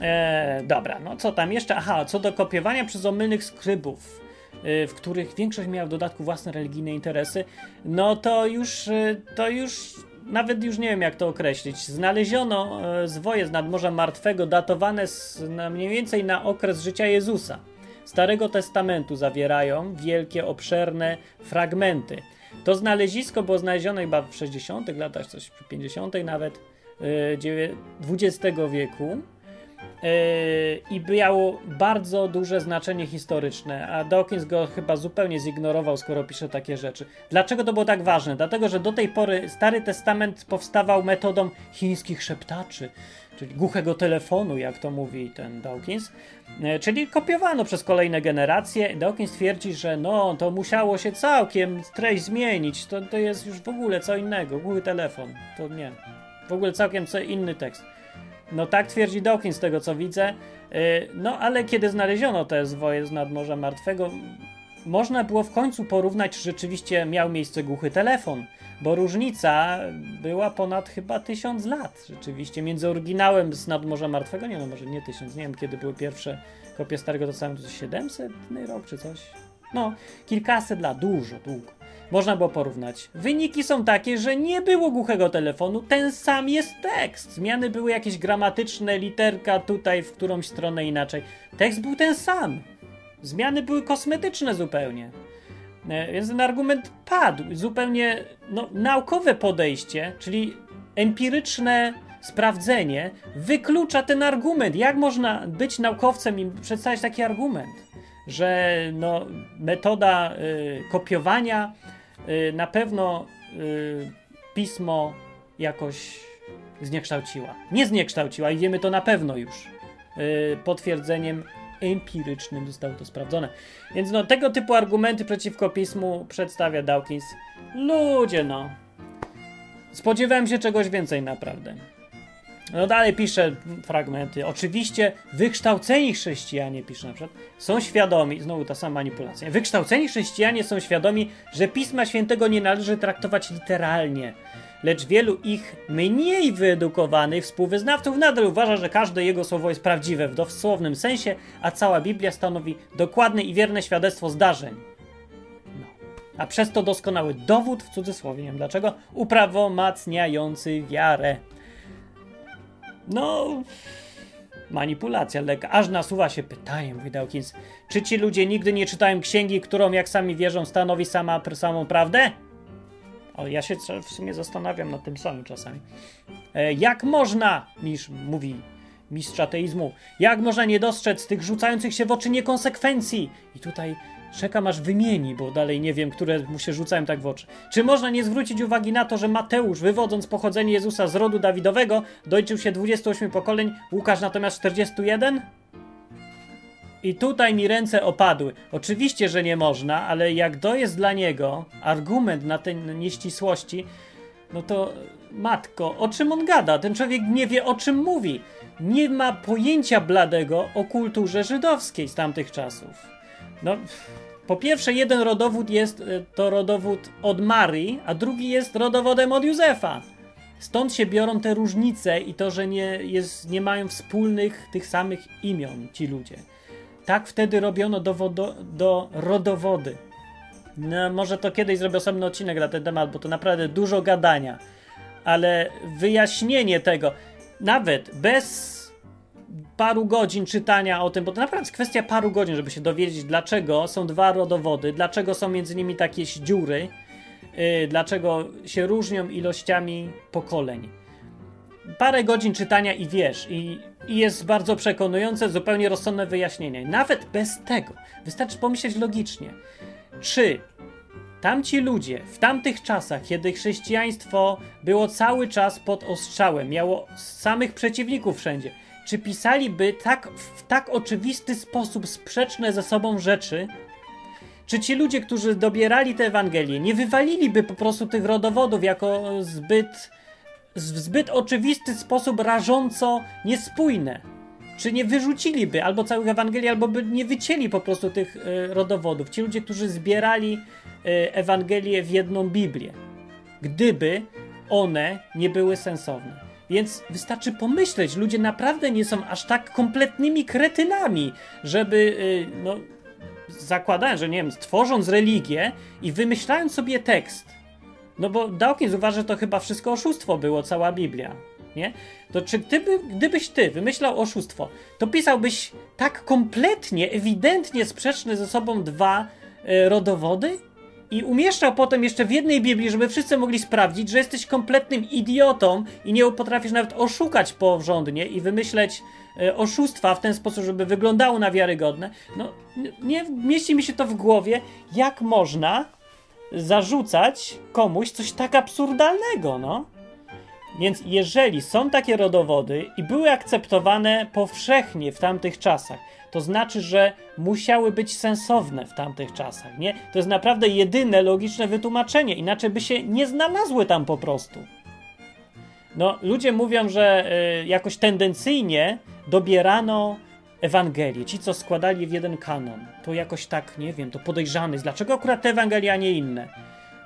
E, dobra, no co tam jeszcze? Aha, co do kopiowania przez omylnych skrybów Y, w których większość miała w dodatku własne religijne interesy, no to już, y, to już nawet już nie wiem jak to określić. Znaleziono y, zwoje z nadmorza martwego datowane z, na mniej więcej na okres życia Jezusa. Starego Testamentu zawierają wielkie, obszerne fragmenty. To znalezisko było znalezione chyba w 60. latach, coś w 50. nawet XX wieku Yy, i miało bardzo duże znaczenie historyczne, a Dawkins go chyba zupełnie zignorował, skoro pisze takie rzeczy. Dlaczego to było tak ważne? Dlatego, że do tej pory Stary Testament powstawał metodą chińskich szeptaczy, czyli głuchego telefonu, jak to mówi ten Dawkins, yy, czyli kopiowano przez kolejne generacje. Dawkins twierdzi, że no, to musiało się całkiem treść zmienić, to, to jest już w ogóle co innego, głuchy telefon, to nie. W ogóle całkiem co inny tekst. No tak twierdzi Dawkins z tego co widzę. Y, no ale kiedy znaleziono te zwoje z nadmorza martwego, można było w końcu porównać, czy rzeczywiście miał miejsce głuchy telefon, bo różnica była ponad chyba tysiąc lat rzeczywiście między oryginałem z nadmorza martwego, nie no może nie tysiąc, nie wiem kiedy były pierwsze kopie Starego Testamentu, 700 rok czy coś. No, kilkaset lat, dużo, długo można było porównać. Wyniki są takie, że nie było głuchego telefonu, ten sam jest tekst. Zmiany były jakieś gramatyczne, literka tutaj w którąś stronę inaczej. Tekst był ten sam. Zmiany były kosmetyczne zupełnie. E, więc ten argument padł. Zupełnie no, naukowe podejście, czyli empiryczne sprawdzenie, wyklucza ten argument. Jak można być naukowcem i przedstawić taki argument? Że no, metoda y, kopiowania Y, na pewno y, pismo jakoś zniekształciła. Nie zniekształciła i wiemy to na pewno już. Y, potwierdzeniem empirycznym zostało to sprawdzone. Więc no, tego typu argumenty przeciwko pismu przedstawia Dawkins. Ludzie, no. Spodziewałem się czegoś więcej, naprawdę. No dalej pisze fragmenty. Oczywiście wykształceni chrześcijanie, pisze na przykład, są świadomi, znowu ta sama manipulacja, wykształceni chrześcijanie są świadomi, że Pisma Świętego nie należy traktować literalnie. Lecz wielu ich mniej wyedukowanych współwyznawców nadal uważa, że każde jego słowo jest prawdziwe w dosłownym sensie, a cała Biblia stanowi dokładne i wierne świadectwo zdarzeń. No. A przez to doskonały dowód, w cudzysłowie, nie wiem dlaczego, uprawomacniający wiarę. No, manipulacja lekka. Aż nasuwa się pytanie, mówi Dawkins, czy ci ludzie nigdy nie czytają księgi, którą, jak sami wierzą, stanowi sama, samą prawdę? O, ja się w sumie zastanawiam nad tym samym czasami. E, jak można, niż mówi mistrz ateizmu, jak można nie dostrzec tych rzucających się w oczy niekonsekwencji? I tutaj Czekam aż wymieni, bo dalej nie wiem, które mu się rzucają tak w oczy. Czy można nie zwrócić uwagi na to, że Mateusz, wywodząc pochodzenie Jezusa z rodu Dawidowego, dojczył się 28 pokoleń, Łukasz natomiast 41? I tutaj mi ręce opadły. Oczywiście, że nie można, ale jak to jest dla niego argument na te nieścisłości, no to matko, o czym on gada? Ten człowiek nie wie, o czym mówi. Nie ma pojęcia bladego o kulturze żydowskiej z tamtych czasów. No, po pierwsze, jeden rodowód jest e, to rodowód od Marii, a drugi jest rodowodem od Józefa. Stąd się biorą te różnice i to, że nie, jest, nie mają wspólnych tych samych imion ci ludzie. Tak wtedy robiono do, do rodowody. No, może to kiedyś zrobię osobny odcinek na ten temat, bo to naprawdę dużo gadania. Ale wyjaśnienie tego, nawet bez paru godzin czytania o tym, bo to naprawdę jest kwestia paru godzin, żeby się dowiedzieć, dlaczego są dwa rodowody, dlaczego są między nimi takie dziury, yy, dlaczego się różnią ilościami pokoleń. Parę godzin czytania i wiesz, i, i jest bardzo przekonujące, zupełnie rozsądne wyjaśnienie. Nawet bez tego wystarczy pomyśleć logicznie. Czy tamci ludzie w tamtych czasach, kiedy chrześcijaństwo było cały czas pod ostrzałem, miało samych przeciwników wszędzie, czy pisaliby tak, w tak oczywisty sposób sprzeczne ze sobą rzeczy, czy ci ludzie, którzy dobierali tę Ewangelię, nie wywaliliby po prostu tych rodowodów jako zbyt, w zbyt oczywisty sposób rażąco niespójne? Czy nie wyrzuciliby albo całych Ewangelii, albo by nie wycięli po prostu tych y, rodowodów? Ci ludzie, którzy zbierali y, Ewangelię w jedną Biblię, gdyby one nie były sensowne. Więc wystarczy pomyśleć, ludzie naprawdę nie są aż tak kompletnymi kretynami, żeby, yy, no, zakładając, że nie wiem, tworząc religię i wymyślając sobie tekst. No bo Dawkins uważa, że to chyba wszystko oszustwo było, cała Biblia. Nie? To czy gdyby, gdybyś ty wymyślał oszustwo, to pisałbyś tak kompletnie, ewidentnie sprzeczne ze sobą dwa y, rodowody? i umieszczał potem jeszcze w jednej Biblii, żeby wszyscy mogli sprawdzić, że jesteś kompletnym idiotą i nie potrafisz nawet oszukać porządnie i wymyśleć e, oszustwa w ten sposób, żeby wyglądało na wiarygodne. No, nie mieści mi się to w głowie, jak można zarzucać komuś coś tak absurdalnego, no. Więc jeżeli są takie rodowody i były akceptowane powszechnie w tamtych czasach, to znaczy, że musiały być sensowne w tamtych czasach, nie? To jest naprawdę jedyne logiczne wytłumaczenie, inaczej by się nie znalazły tam po prostu. No, ludzie mówią, że y, jakoś tendencyjnie dobierano Ewangelię, ci co składali w jeden kanon, to jakoś tak, nie wiem, to podejrzany Dlaczego akurat te Ewangelie, a nie inne?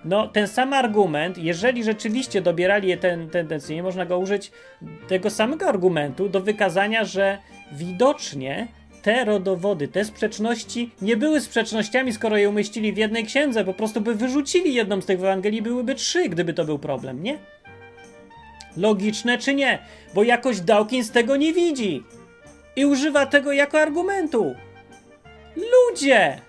No, ten sam argument, jeżeli rzeczywiście dobierali je ten, tendencyjnie, można go użyć tego samego argumentu do wykazania, że widocznie te rodowody, te sprzeczności nie były sprzecznościami, skoro je umieścili w jednej księdze, po prostu by wyrzucili jedną z tych Ewangelii, byłyby trzy, gdyby to był problem, nie? Logiczne czy nie? Bo jakoś Dawkins tego nie widzi i używa tego jako argumentu. Ludzie!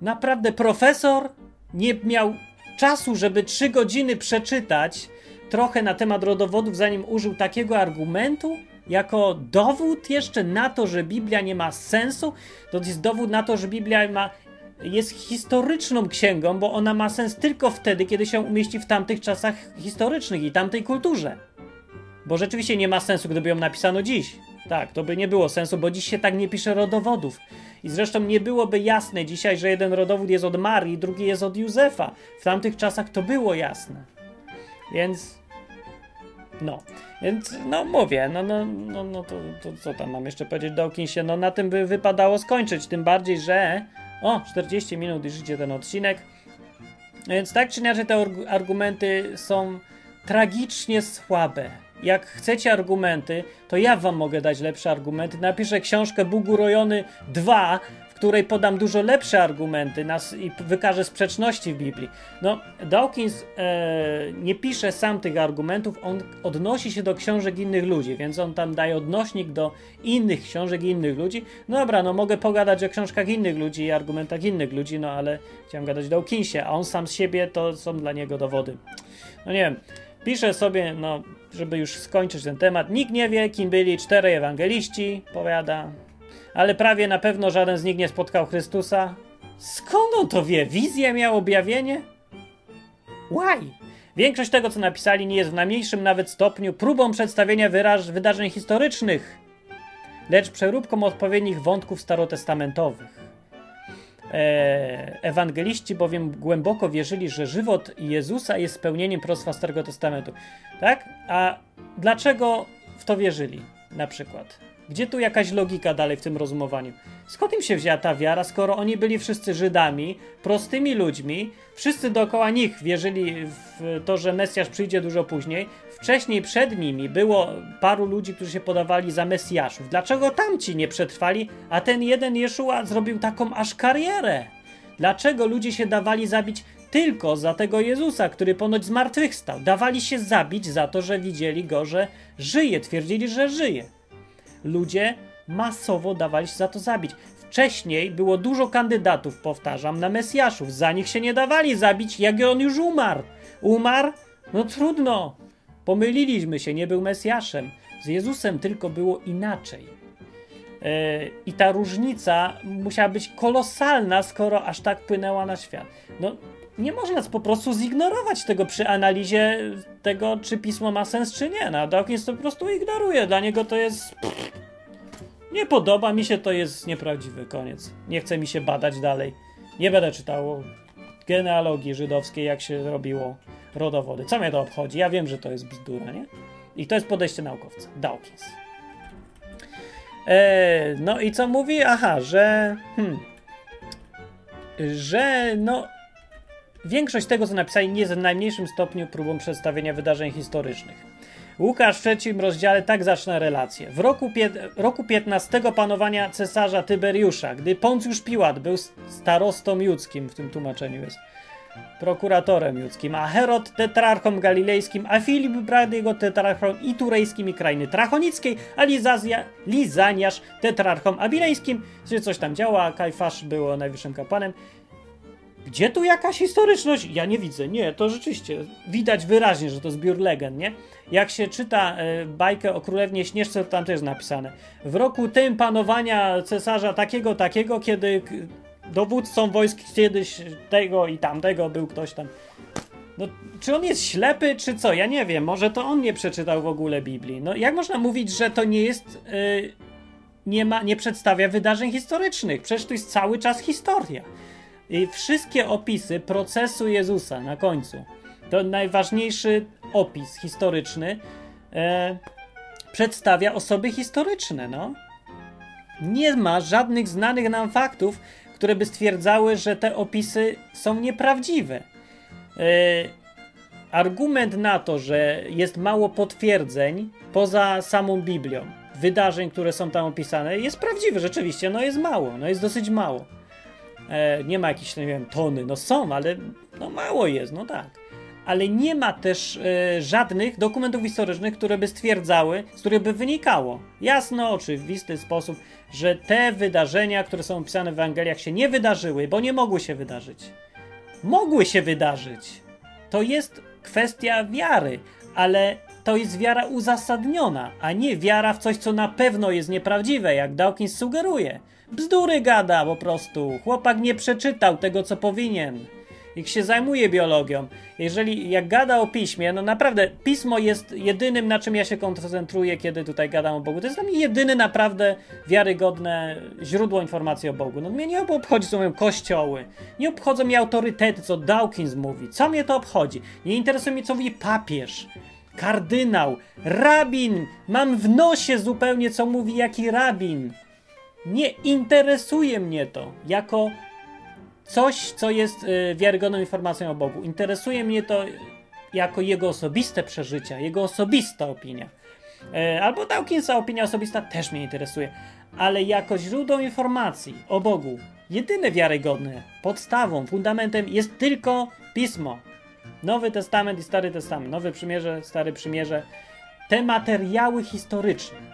Naprawdę profesor nie miał czasu, żeby trzy godziny przeczytać trochę na temat rodowodów, zanim użył takiego argumentu? jako dowód jeszcze na to, że Biblia nie ma sensu, to jest dowód na to, że Biblia ma, jest historyczną księgą, bo ona ma sens tylko wtedy, kiedy się umieści w tamtych czasach historycznych i tamtej kulturze. Bo rzeczywiście nie ma sensu, gdyby ją napisano dziś. Tak, to by nie było sensu, bo dziś się tak nie pisze rodowodów. I zresztą nie byłoby jasne dzisiaj, że jeden rodowód jest od Marii, drugi jest od Józefa. W tamtych czasach to było jasne. Więc no, więc no mówię, no, no, no, no to, to co tam mam jeszcze powiedzieć Dawkinsie? No na tym by wypadało skończyć, tym bardziej, że o, 40 minut i życie ten odcinek. Więc tak czy inaczej te argumenty są tragicznie słabe. Jak chcecie argumenty, to ja wam mogę dać lepsze argumenty. Napiszę książkę Bugurojony 2, której podam dużo lepsze argumenty nas i wykażę sprzeczności w Biblii. No, Dawkins e, nie pisze sam tych argumentów, on odnosi się do książek innych ludzi, więc on tam daje odnośnik do innych książek innych ludzi. No dobra, no mogę pogadać o książkach innych ludzi i argumentach innych ludzi, no ale chciałem gadać o Dawkinsie, a on sam z siebie to są dla niego dowody. No nie wiem, piszę sobie, no, żeby już skończyć ten temat. Nikt nie wie, kim byli czterej ewangeliści, powiada ale prawie na pewno żaden z nich nie spotkał Chrystusa. Skąd on to wie? Wizję miał objawienie? Why? Większość tego, co napisali, nie jest w najmniejszym nawet stopniu próbą przedstawienia wydarzeń historycznych. lecz przeróbką odpowiednich wątków starotestamentowych. E, ewangeliści bowiem głęboko wierzyli, że żywot Jezusa jest spełnieniem proroctwa Starego Testamentu. Tak? A dlaczego w to wierzyli? Na przykład. Gdzie tu jakaś logika dalej w tym rozumowaniu? Skąd im się wzięła ta wiara, skoro oni byli wszyscy Żydami, prostymi ludźmi, wszyscy dookoła nich wierzyli w to, że Mesjasz przyjdzie dużo później. Wcześniej przed nimi było paru ludzi, którzy się podawali za Mesjaszów. Dlaczego tamci nie przetrwali, a ten jeden Jeszua zrobił taką aż karierę? Dlaczego ludzie się dawali zabić tylko za tego Jezusa, który ponoć zmartwychwstał? Dawali się zabić za to, że widzieli go, że żyje, twierdzili, że żyje. Ludzie masowo dawali się za to zabić. Wcześniej było dużo kandydatów, powtarzam, na Mesjaszów. Za nich się nie dawali zabić, jak on już umarł. Umarł? No trudno. Pomyliliśmy się, nie był Mesjaszem. Z Jezusem tylko było inaczej. Yy, I ta różnica musiała być kolosalna, skoro aż tak płynęła na świat. No, nie można po prostu zignorować tego przy analizie tego, czy pismo ma sens, czy nie. No, Dawkins to po prostu ignoruje. Dla niego to jest. Nie podoba mi się, to jest nieprawdziwy koniec. Nie chce mi się badać dalej. Nie będę czytał genealogii żydowskiej, jak się robiło rodowody. Co mnie to obchodzi? Ja wiem, że to jest bzdura, nie? I to jest podejście naukowca. Dawkins. Eee, no i co mówi? Aha, że. Hmm, że no. Większość tego, co napisali, nie jest w najmniejszym stopniu próbą przedstawienia wydarzeń historycznych. Łukasz w trzecim rozdziale tak zaczyna relację. W roku, roku 15 panowania cesarza Tyberiusza, gdy Poncjusz Piłat był starostą judzkim, w tym tłumaczeniu jest, prokuratorem judzkim, a Herod tetrarchą galilejskim, a Filip brat jego tetrarchą i turejskim i krainy trachonickiej, a Lizazja, Lizaniasz tetrarchą abilejskim, że coś tam działa, a Kajfasz był najwyższym kapłanem. Gdzie tu jakaś historyczność? Ja nie widzę. Nie, to rzeczywiście widać wyraźnie, że to zbiór legend, nie? Jak się czyta e, bajkę o królewnie Śnieżce, to tam też napisane. W roku tym panowania cesarza takiego, takiego, kiedy dowódcą wojsk kiedyś tego i tamtego był ktoś tam. No, czy on jest ślepy, czy co? Ja nie wiem. Może to on nie przeczytał w ogóle Biblii. No, jak można mówić, że to nie jest. Yy, nie, ma, nie przedstawia wydarzeń historycznych? Przecież to jest cały czas historia. I wszystkie opisy procesu Jezusa na końcu to najważniejszy opis historyczny e, przedstawia osoby historyczne. No. Nie ma żadnych znanych nam faktów, które by stwierdzały, że te opisy są nieprawdziwe. E, argument na to, że jest mało potwierdzeń poza samą Biblią, wydarzeń, które są tam opisane, jest prawdziwy rzeczywiście, no jest mało, no jest dosyć mało. E, nie ma jakichś, nie wiem, tony, no są, ale no mało jest, no tak. Ale nie ma też e, żadnych dokumentów historycznych, które by stwierdzały, z których by wynikało jasno, oczywisty sposób, że te wydarzenia, które są opisane w Ewangeliach się nie wydarzyły, bo nie mogły się wydarzyć. Mogły się wydarzyć. To jest kwestia wiary, ale to jest wiara uzasadniona, a nie wiara w coś, co na pewno jest nieprawdziwe, jak Dawkins sugeruje. Bzdury gada po prostu. Chłopak nie przeczytał tego, co powinien. Ich się zajmuje biologią. Jeżeli jak gada o piśmie, no naprawdę pismo jest jedynym, na czym ja się koncentruję, kiedy tutaj gadam o Bogu. To jest dla mnie jedyne naprawdę wiarygodne źródło informacji o Bogu. No mnie nie obchodzi, co mówią kościoły. Nie obchodzą mnie autorytety, co Dawkins mówi. Co mnie to obchodzi? Nie interesuje mnie, co mówi papież kardynał, rabin. Mam w nosie zupełnie, co mówi jaki rabin. Nie interesuje mnie to jako coś, co jest y, wiarygodną informacją o Bogu. Interesuje mnie to jako jego osobiste przeżycia, jego osobista opinia. Y, albo Dawkinsa opinia osobista też mnie interesuje. Ale jako źródło informacji o Bogu, jedyne wiarygodne, podstawą, fundamentem jest tylko Pismo. Nowy Testament i Stary Testament, Nowe Przymierze, Stare Przymierze. Te materiały historyczne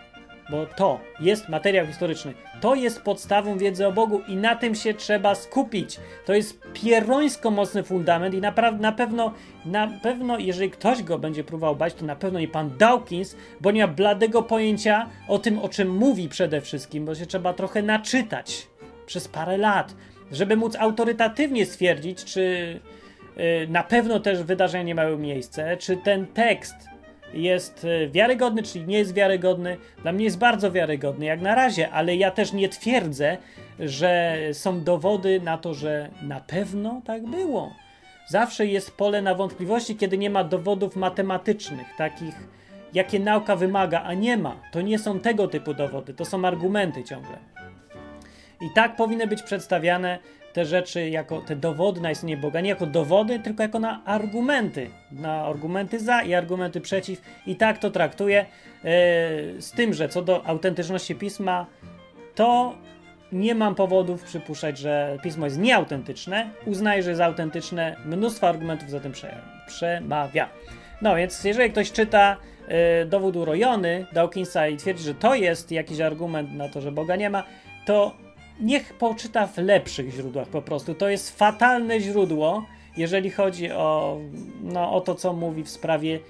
bo to jest materiał historyczny. To jest podstawą wiedzy o Bogu i na tym się trzeba skupić. To jest pierońsko mocny fundament i naprawdę na pewno, na pewno, jeżeli ktoś go będzie próbował bać, to na pewno nie pan Dawkins, bo nie ma bladego pojęcia o tym, o czym mówi przede wszystkim, bo się trzeba trochę naczytać przez parę lat, żeby móc autorytatywnie stwierdzić, czy yy, na pewno też wydarzenia nie miały miejsce, czy ten tekst jest e, wiarygodny, czyli nie jest wiarygodny. Dla mnie jest bardzo wiarygodny jak na razie, ale ja też nie twierdzę, że są dowody na to, że na pewno tak było. Zawsze jest pole na wątpliwości, kiedy nie ma dowodów matematycznych, takich jakie nauka wymaga, a nie ma. To nie są tego typu dowody, to są argumenty ciągle. I tak powinny być przedstawiane te rzeczy jako te dowody na istnienie Boga, nie jako dowody, tylko jako na argumenty. Na argumenty za i argumenty przeciw. I tak to traktuję. E, z tym, że co do autentyczności pisma, to nie mam powodów przypuszczać, że pismo jest nieautentyczne. Uznaję, że jest autentyczne. Mnóstwo argumentów za tym przemawia. No więc, jeżeli ktoś czyta y, dowód urojony Dawkinsa i twierdzi, że to jest jakiś argument na to, że Boga nie ma, to niech poczyta w lepszych źródłach po prostu. To jest fatalne źródło, jeżeli chodzi o, no, o to, co mówi w sprawie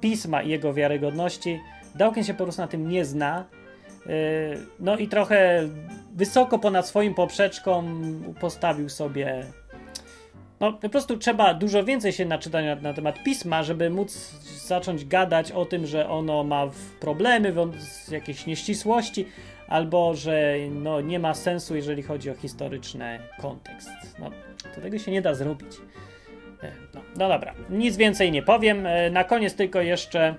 pisma i jego wiarygodności. Dawkins się po prostu na tym nie zna. Y, no i trochę wysoko ponad swoim poprzeczką postawił sobie. No, po prostu trzeba dużo więcej się naczytać na, na temat pisma, żeby móc zacząć gadać o tym, że ono ma problemy, jakieś nieścisłości, albo że no, nie ma sensu, jeżeli chodzi o historyczny kontekst. No, to tego się nie da zrobić. E, no, no dobra, nic więcej nie powiem. E, na koniec tylko jeszcze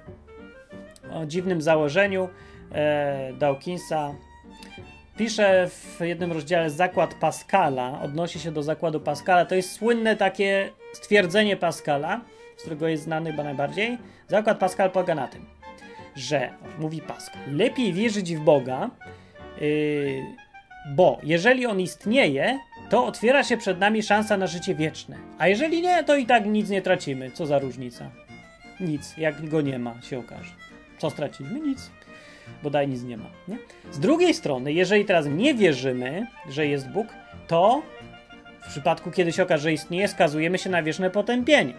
o dziwnym założeniu e, Dawkinsa. Pisze w jednym rozdziale zakład Pascala, odnosi się do zakładu Pascala. To jest słynne takie stwierdzenie Pascala, z którego jest znany chyba najbardziej. Zakład Pascal polega na tym, że, mówi Pascal, lepiej wierzyć w Boga, yy, bo jeżeli on istnieje, to otwiera się przed nami szansa na życie wieczne. A jeżeli nie, to i tak nic nie tracimy. Co za różnica? Nic, jak go nie ma, się okaże. Co straciliśmy? Nic. Bodaj nic nie ma. Nie? Z drugiej strony, jeżeli teraz nie wierzymy, że jest Bóg, to w przypadku, kiedy się okaże, że istnieje, skazujemy się na wieczne potępienie.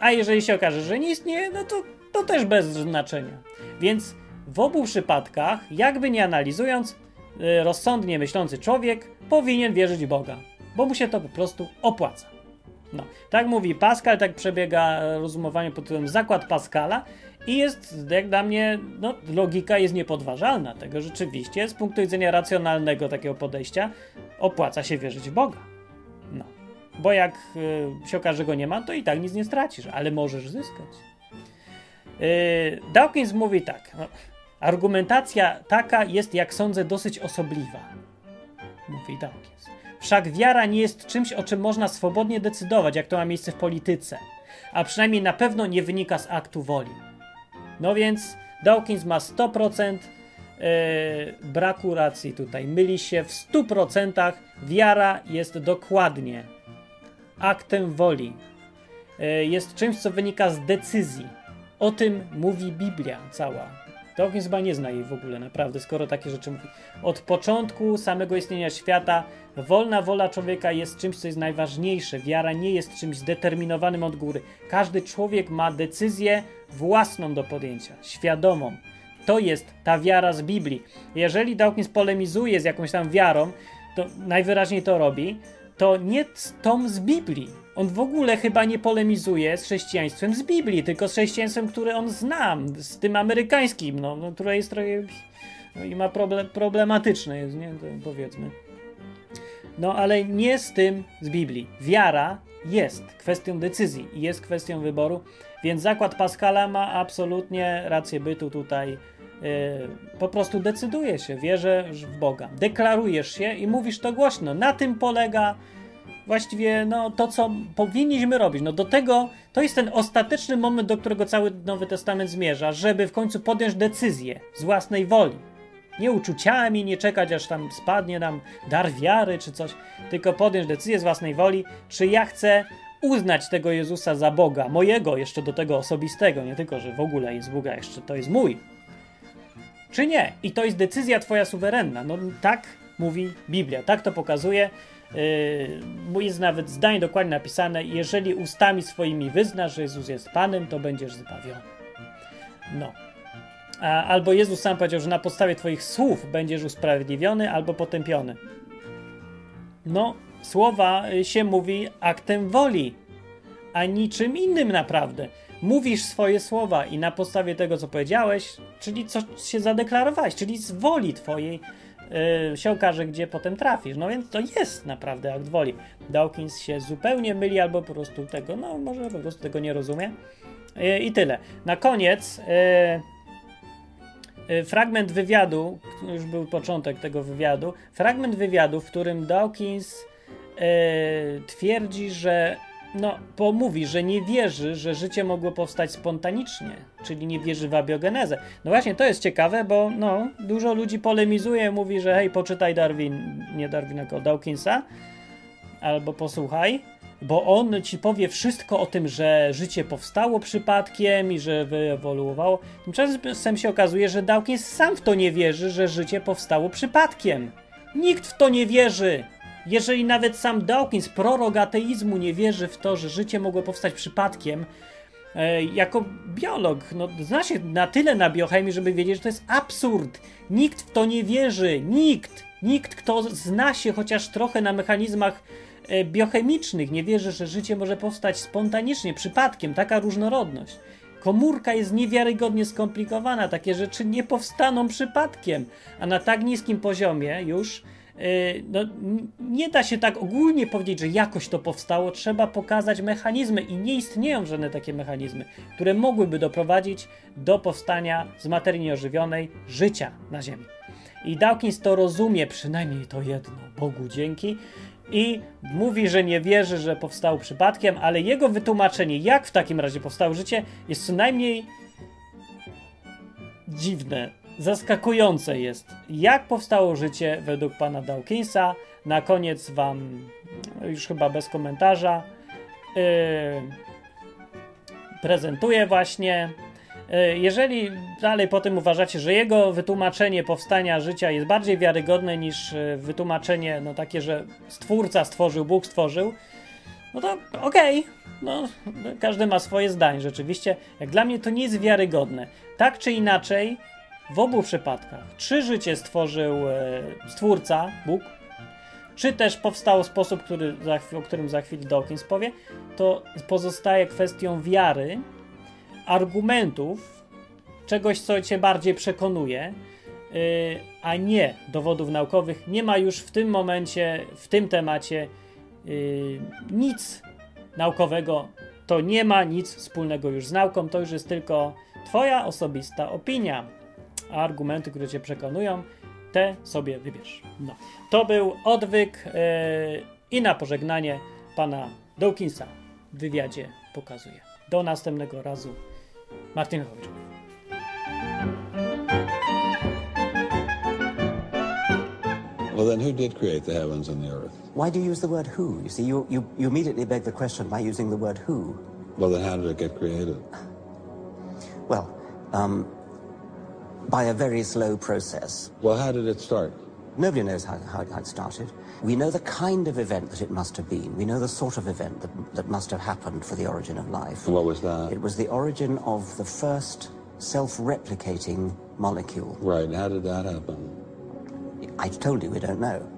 A jeżeli się okaże, że nie istnieje, no to, to też bez znaczenia. Więc w obu przypadkach, jakby nie analizując, y, rozsądnie myślący człowiek powinien wierzyć w Boga, bo mu się to po prostu opłaca. No, tak mówi Pascal, tak przebiega rozumowanie pod tytułem Zakład Pascala i jest, jak dla mnie, no, logika jest niepodważalna tego rzeczywiście, z punktu widzenia racjonalnego takiego podejścia, opłaca się wierzyć w Boga. No, bo jak y, się okaże, że go nie ma, to i tak nic nie stracisz, ale możesz zyskać. Yy, Dawkins mówi tak, no, argumentacja taka jest, jak sądzę, dosyć osobliwa. Mówi Dawkins. Wszak wiara nie jest czymś, o czym można swobodnie decydować, jak to ma miejsce w polityce, a przynajmniej na pewno nie wynika z aktu woli. No więc Dawkins ma 100% yy, braku racji tutaj. Myli się w 100%. Wiara jest dokładnie aktem woli. Yy, jest czymś, co wynika z decyzji. O tym mówi Biblia cała. Dawkins chyba nie zna jej w ogóle, naprawdę, skoro takie rzeczy mówi. Od początku samego istnienia świata wolna wola człowieka jest czymś, co jest najważniejsze. Wiara nie jest czymś zdeterminowanym od góry. Każdy człowiek ma decyzję własną do podjęcia, świadomą. To jest ta wiara z Biblii. Jeżeli Dawkins polemizuje z jakąś tam wiarą, to najwyraźniej to robi, to nie z tą z Biblii on w ogóle chyba nie polemizuje z chrześcijaństwem z Biblii, tylko z chrześcijaństwem, które on zna, z tym amerykańskim, no, no które jest trochę no, i ma problem, problematyczne jest, nie? To powiedzmy. No ale nie z tym z Biblii. Wiara jest kwestią decyzji i jest kwestią wyboru, więc zakład Pascala ma absolutnie rację bytu tutaj. Yy, po prostu decyduje się, wierzę w Boga. Deklarujesz się i mówisz to głośno. Na tym polega właściwie no, to, co powinniśmy robić. No do tego, to jest ten ostateczny moment, do którego cały Nowy Testament zmierza, żeby w końcu podjąć decyzję z własnej woli. Nie uczuciami, nie czekać, aż tam spadnie nam dar wiary czy coś, tylko podjąć decyzję z własnej woli, czy ja chcę uznać tego Jezusa za Boga, mojego jeszcze do tego osobistego, nie tylko, że w ogóle jest Boga, jeszcze to jest mój. Czy nie? I to jest decyzja twoja suwerenna. No tak mówi Biblia, tak to pokazuje. Yy, jest nawet zdanie dokładnie napisane: Jeżeli ustami swoimi wyznasz, że Jezus jest Panem, to będziesz zbawiony. No. A, albo Jezus sam powiedział, że na podstawie Twoich słów będziesz usprawiedliwiony albo potępiony. No, słowa się mówi aktem woli, a niczym innym naprawdę. mówisz swoje słowa i na podstawie tego, co powiedziałeś, czyli co się zadeklarowałeś, czyli z woli twojej yy, się okaże, gdzie potem trafisz. No więc to jest naprawdę akt woli. Dawkins się zupełnie myli albo po prostu tego, no może po prostu tego nie rozumie. Yy, I tyle. Na koniec yy, fragment wywiadu, już był początek tego wywiadu, fragment wywiadu, w którym Dawkins twierdzi, że no, bo mówi, że nie wierzy, że życie mogło powstać spontanicznie, czyli nie wierzy w abiogenezę. No właśnie, to jest ciekawe, bo no, dużo ludzi polemizuje, mówi, że hej, poczytaj Darwin, nie Darwina, tylko Dawkinsa, albo posłuchaj, bo on ci powie wszystko o tym, że życie powstało przypadkiem i że wyewoluowało. Tymczasem się okazuje, że Dawkins sam w to nie wierzy, że życie powstało przypadkiem. Nikt w to nie wierzy. Jeżeli nawet sam Dawkins, prorok ateizmu, nie wierzy w to, że życie mogło powstać przypadkiem, e, jako biolog, no, zna się na tyle na biochemii, żeby wiedzieć, że to jest absurd. Nikt w to nie wierzy. Nikt. Nikt, kto zna się chociaż trochę na mechanizmach e, biochemicznych, nie wierzy, że życie może powstać spontanicznie, przypadkiem. Taka różnorodność. Komórka jest niewiarygodnie skomplikowana, takie rzeczy nie powstaną przypadkiem, a na tak niskim poziomie już no, nie da się tak ogólnie powiedzieć, że jakoś to powstało, trzeba pokazać mechanizmy i nie istnieją żadne takie mechanizmy, które mogłyby doprowadzić do powstania z materii nieożywionej życia na Ziemi. I Dawkins to rozumie, przynajmniej to jedno, Bogu dzięki, i mówi, że nie wierzy, że powstało przypadkiem, ale jego wytłumaczenie, jak w takim razie powstało życie, jest co najmniej dziwne zaskakujące jest, jak powstało życie według pana Dawkinsa. Na koniec wam, już chyba bez komentarza, yy, prezentuję właśnie. Yy, jeżeli dalej po tym uważacie, że jego wytłumaczenie powstania życia jest bardziej wiarygodne niż yy, wytłumaczenie no takie, że stwórca stworzył, Bóg stworzył, no to okej, okay. no każdy ma swoje zdanie rzeczywiście. Jak dla mnie to nie jest wiarygodne. Tak czy inaczej, w obu przypadkach, czy życie stworzył e, stwórca, Bóg, czy też powstał sposób, który, o którym za chwilę Dawkins powie, to pozostaje kwestią wiary, argumentów, czegoś, co cię bardziej przekonuje, e, a nie dowodów naukowych. Nie ma już w tym momencie, w tym temacie e, nic naukowego. To nie ma nic wspólnego już z nauką, to już jest tylko Twoja osobista opinia a argumenty, które cię przekonują, te sobie wybierz. No. To był odwyk yy, i na pożegnanie pana Dawkinsa w wywiadzie pokazuje. Do następnego razu. Martin Chowicz. Well, then who did create the heavens and the earth? Why do you use the word who? You see, you, you, you immediately beg the question by using the word who. Well, then how did it get created? Well, um, by a very slow process. Well, how did it start? Nobody knows how, how, how, it started. We know the kind of event that it must have been. We know the sort of event that, that must have happened for the origin of life. What was that? It was the origin of the first self-replicating molecule. Right. How did that happen? I told you we don't know.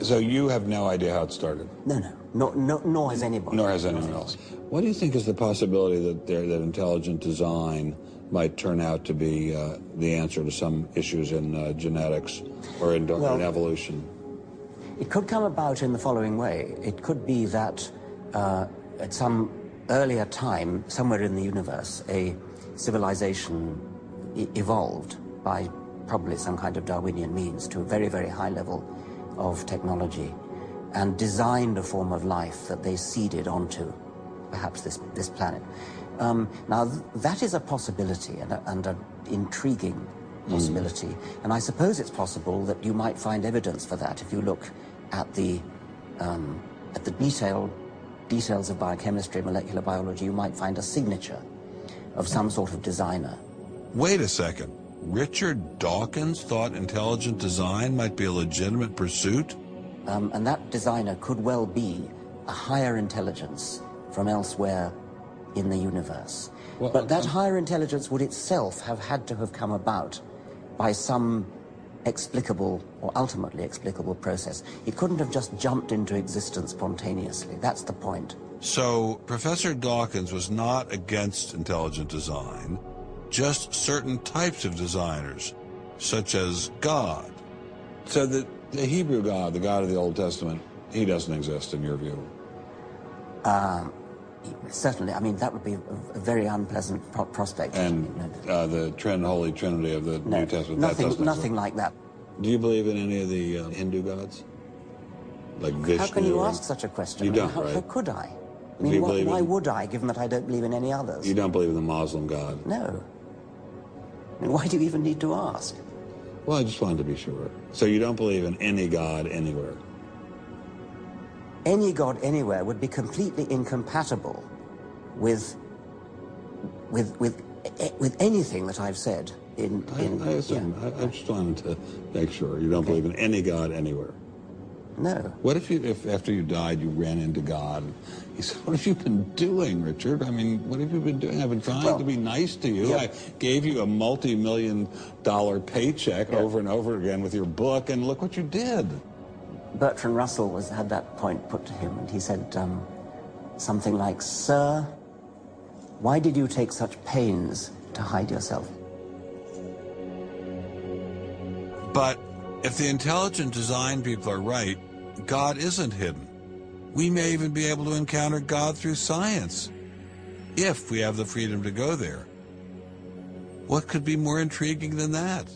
So you have no idea how it started? No, no. Nor, nor, nor has anybody. Nor has anyone else. What do you think is the possibility that there, that intelligent design might turn out to be uh, the answer to some issues in uh, genetics or in, well, in, evolution? It could come about in the following way. It could be that uh, at some earlier time, somewhere in the universe, a civilization e evolved by probably some kind of Darwinian means to a very, very high level of technology and designed a form of life that they seeded onto perhaps this, this planet. Um, now, th that is a possibility and, a, and an intriguing possibility. Mm. And I suppose it's possible that you might find evidence for that if you look at the, um, at the detailed details of biochemistry, molecular biology. You might find a signature of some sort of designer. Wait a second. Richard Dawkins thought intelligent design might be a legitimate pursuit? Um, and that designer could well be a higher intelligence from elsewhere in the universe. Well, but that higher intelligence would itself have had to have come about by some explicable or ultimately explicable process. It couldn't have just jumped into existence spontaneously. That's the point. So Professor Dawkins was not against intelligent design, just certain types of designers, such as God. So the, the Hebrew God, the God of the Old Testament, he doesn't exist in your view? Um, certainly. I mean, that would be a, very unpleasant pro prospect. And uh, the Trin, Holy Trinity of the no, New Testament. Nothing, nothing like that. Do you believe in any of the uh, Hindu gods? Like Vishnu? How can you ask such a question? You don't, how, right? how could I? I mean, why, why in... would I, given that I don't believe in any others? You don't believe in the Muslim God? No. I mean, why do you even need to ask? Well, I just wanted to be sure. So you don't believe in any God anywhere? Any God anywhere would be completely incompatible with with with eh, with anything that I've said in. in I, I assume. Yeah. I, I, just wanted to make sure you don't okay. believe in any God anywhere. No. What if you, if after you died, you ran into God? He said, "What have you been doing, Richard? I mean, what have you been doing? I've been trying well, to be nice to you. I gave you a multi-million dollar paycheck over and over again with your book, and look what you did." Bertrand Russell was had that point put to him, and he said um, something like, "Sir, why did you take such pains to hide yourself?" But if the intelligent design people are right, God isn't hidden. We may even be able to encounter God through science, if we have the freedom to go there. What could be more intriguing than that?